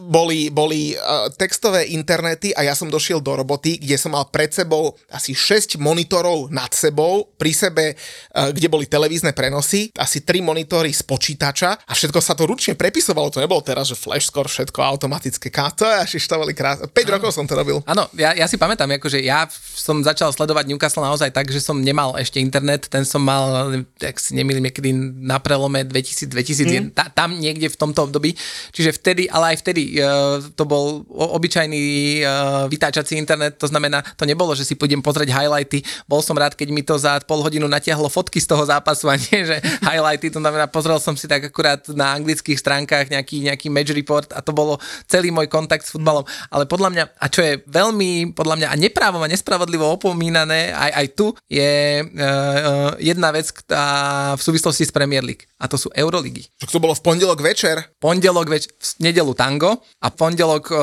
boli, boli uh, textové internety a ja som došiel do roboty, kde som mal pred sebou asi 6 monitorov nad sebou, pri sebe, kde boli televízne prenosy, asi 3 monitory z počítača a všetko sa to ručne prepisovalo, to nebolo teraz, že flash score, všetko automatické, to je až to boli krás... 5 ano. rokov som to robil. Áno, ja, ja si pamätám, akože ja som začal sledovať Newcastle naozaj tak, že som nemal ešte internet, ten som mal, ak si nemýlim, niekedy na prelome 2000, 2001, mm. ta, tam niekde v tomto období. Čiže vtedy, ale aj vtedy uh, to bol obyčajný uh, vytáčací internet, to znamená, to nebolo, že si pôjdem pozrieť highlighty. Bol som rád, keď mi to za pol hodinu natiahlo fotky z toho zápasu a nie, že highlighty, to znamená, pozrel som si tak akurát na anglických stránkach nejaký, nejaký match report a to bolo celý môj kontakt s futbalom. Ale podľa mňa, a čo je veľmi, podľa mňa, a neprávom a nespravodlivo opomínané, aj, aj tu je uh, jedna vec tá, v súvislosti s Premier League a to sú Euroligy. To bolo v pondelok večer? Pondelok več, v nedelu tango a pondelok uh,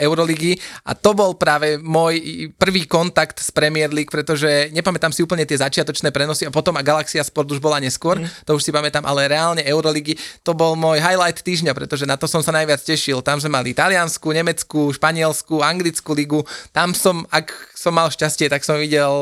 Euroligy a to bol práve môj prvý kontakt s Premier League, pretože nepamätám si úplne tie začiatočné prenosy a potom a Galaxia Sport už bola neskôr, mm. to už si pamätám, ale reálne Euroligy to bol môj highlight týždňa, pretože na to som sa najviac tešil. Tam sme mali Taliansku, Nemeckú, Španielsku, Anglickú ligu. Tam som, ak som mal šťastie, tak som videl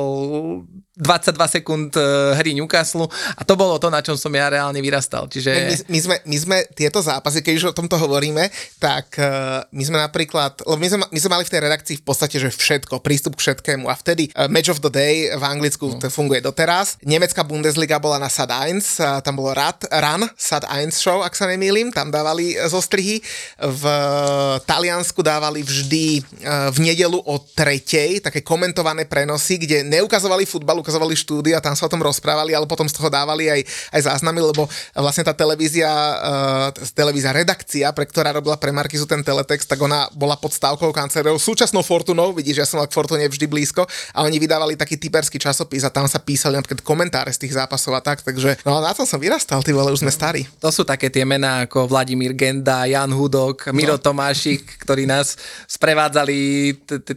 22 sekúnd e, hry Newcastle a to bolo to, na čom som ja reálne vyrastal. Čiže... My, my, sme, my sme tieto zápasy, keď už o tomto hovoríme, tak uh, my sme napríklad, lebo my sme, my sme mali v tej redakcii v podstate, že všetko, prístup k všetkému a vtedy uh, Match of the Day v Anglicku no. to funguje doteraz. Nemecká Bundesliga bola na Sad 1, uh, tam bolo Rad, Run, Sad 1 show, ak sa nemýlim, tam dávali zostrihy. V Taliansku dávali vždy uh, v nedelu o tretej také komentované prenosy, kde neukazovali futbal, ukazovali štúdy a tam sa o tom rozprávali, ale potom z toho dávali aj, aj záznamy, lebo vlastne tá televízia, uh, televízia redakcia, pre ktorá robila pre Markizu ten teletext, tak ona bola pod stávkou kancerov, súčasnou Fortunou, vidíš, ja som mal k Fortune vždy blízko a oni vydávali taký typerský časopis a tam sa písali napríklad komentáre z tých zápasov a tak, takže no na tom som vyrastal, ty vole, už sme starí. To sú také tie mená ako Vladimír Genda, Jan Hudok, Miro no. Tomášik, ktorí nás sprevádzali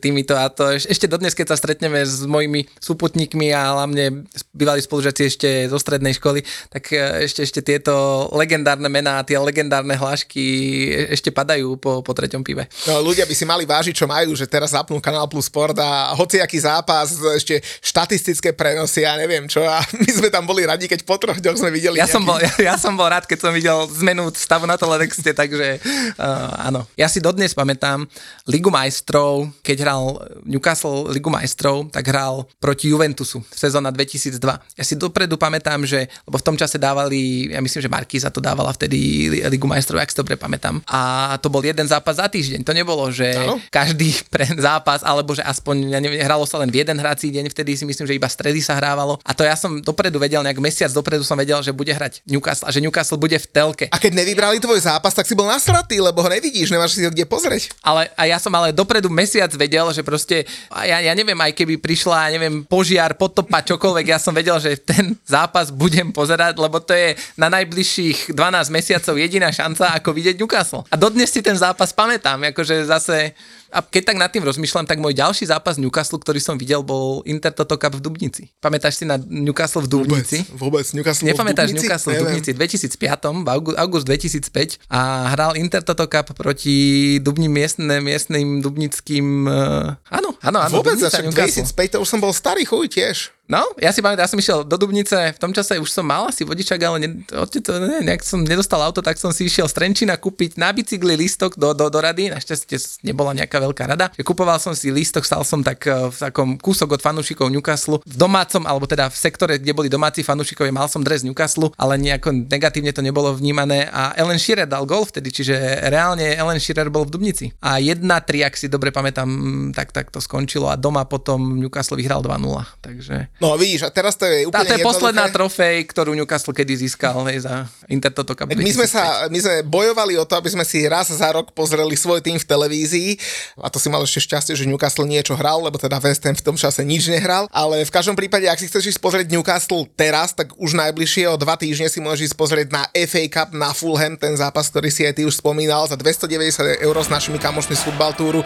týmito a to ešte dodnes, keď sa stretneme s mojimi súputníkmi a a hlavne bývalí spolužiaci ešte zo strednej školy, tak e, ešte, ešte tieto legendárne mená, tie legendárne hlášky e, ešte padajú po, po treťom pive. No, ľudia by si mali vážiť, čo majú, že teraz zapnú Kanál Plus Sport a hociaký zápas, ešte štatistické prenosy, ja neviem čo. A my sme tam boli radi, keď po troch dňoch sme videli ja nejaký... som, bol, ja, ja som bol rád, keď som videl zmenu stavu na teletexte, takže uh, áno. Ja si dodnes pamätám Ligu majstrov, keď hral Newcastle Ligu majstrov, tak hral proti Juventusu sezóna 2002. Ja si dopredu pamätám, že, lebo v tom čase dávali, ja myslím, že Markíza to dávala vtedy Ligu majstrov, ak si dobre pamätám. A to bol jeden zápas za týždeň. To nebolo, že ano. každý pre zápas, alebo že aspoň, ja neviem, hralo sa len v jeden hrací deň, vtedy si myslím, že iba stredy sa hrávalo. A to ja som dopredu vedel, nejak mesiac dopredu som vedel, že bude hrať Newcastle a že Newcastle bude v telke. A keď nevybrali tvoj zápas, tak si bol nasratý, lebo ho nevidíš, nemáš si ho kde pozrieť. Ale a ja som ale dopredu mesiac vedel, že proste, ja, ja neviem, aj keby prišla, ja neviem, požiar pod potopa, čokoľvek, ja som vedel, že ten zápas budem pozerať, lebo to je na najbližších 12 mesiacov jediná šanca, ako vidieť Newcastle. A dodnes si ten zápas pamätám, akože zase a keď tak nad tým rozmýšľam, tak môj ďalší zápas Newcastle, ktorý som videl, bol Inter Toto Cup v Dubnici. Pamätáš si na Newcastle v Dubnici? Vôbec, vôbec. Newcastle Nepamätáš v Dubnici? Newcastle v Dubnici v 2005, v august, august 2005 a hral Inter Toto Cup proti Dubním miestne, miestnym dubnickým... Uh, áno, áno, áno. Vôbec, Dubnica, však Newcastle. 2005 to už som bol starý chuj tiež. No, ja si pamätám, ja som išiel do Dubnice, v tom čase už som mal asi vodičak, ale ne, to, ne, nejak som nedostal auto, tak som si išiel z Trenčína kúpiť na bicykli lístok do, do, do rady, našťastie nebola nejaká veľká rada. Kupoval som si lístok, stal som tak eh, v takom kúsok od fanúšikov Newcastle. V domácom, alebo teda v sektore, kde boli domáci fanúšikovia, mal som dres Newcastle, ale nejako negatívne to nebolo vnímané a Ellen Shearer dal gol vtedy, čiže reálne Ellen Shearer bol v Dubnici. A 1-3, ak si dobre pamätám, tak, tak to skončilo a doma potom Newcastle vyhral 2-0. Takže... No vidíš, a teraz to je úplne A to je posledná trofej, ktorú Newcastle kedy získal hej, za Inter Toto Cup. My sme, 2005. sa, my sme bojovali o to, aby sme si raz za rok pozreli svoj tým v televízii a to si mal ešte šťastie, že Newcastle niečo hral, lebo teda West Ham v tom čase nič nehral, ale v každom prípade, ak si chceš ísť pozrieť Newcastle teraz, tak už najbližšie o dva týždne si môžeš ísť pozrieť na FA Cup na Fulham, ten zápas, ktorý si aj ty už spomínal, za 290 eur s našimi kamošmi z futbal túru. E,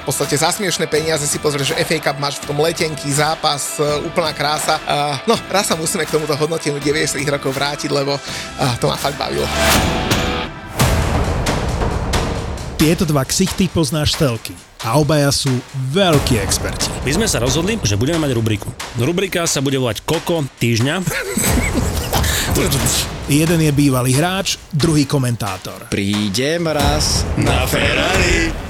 V podstate za smiešné peniaze si pozrieš, že FA Cup máš v tom letenky, zápas, e, úplná krása. A, No, raz sa musíme k tomuto hodnoteniu 90 rokov vrátiť, lebo a, to ma fakt bavilo. Tieto dva ksichty poznáš telky a obaja sú veľkí experti. My sme sa rozhodli, že budeme mať rubriku. Rubrika sa bude volať Koko týždňa. Jeden je bývalý hráč, druhý komentátor. Prídem raz. Na Ferrari.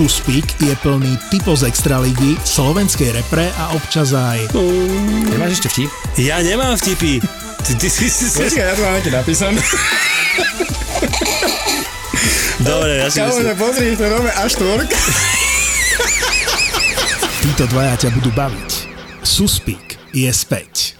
je plný typov z Extraligy, slovenskej repre a občas aj Nemáš ešte vtip? Ja nemám vtipy. Ty, ty, ty, ty, ty. ja to mám ti napísané. Dobre, ja si myslím. pozri, to nové A4. títo dvaja ťa budú baviť. Suspík je späť.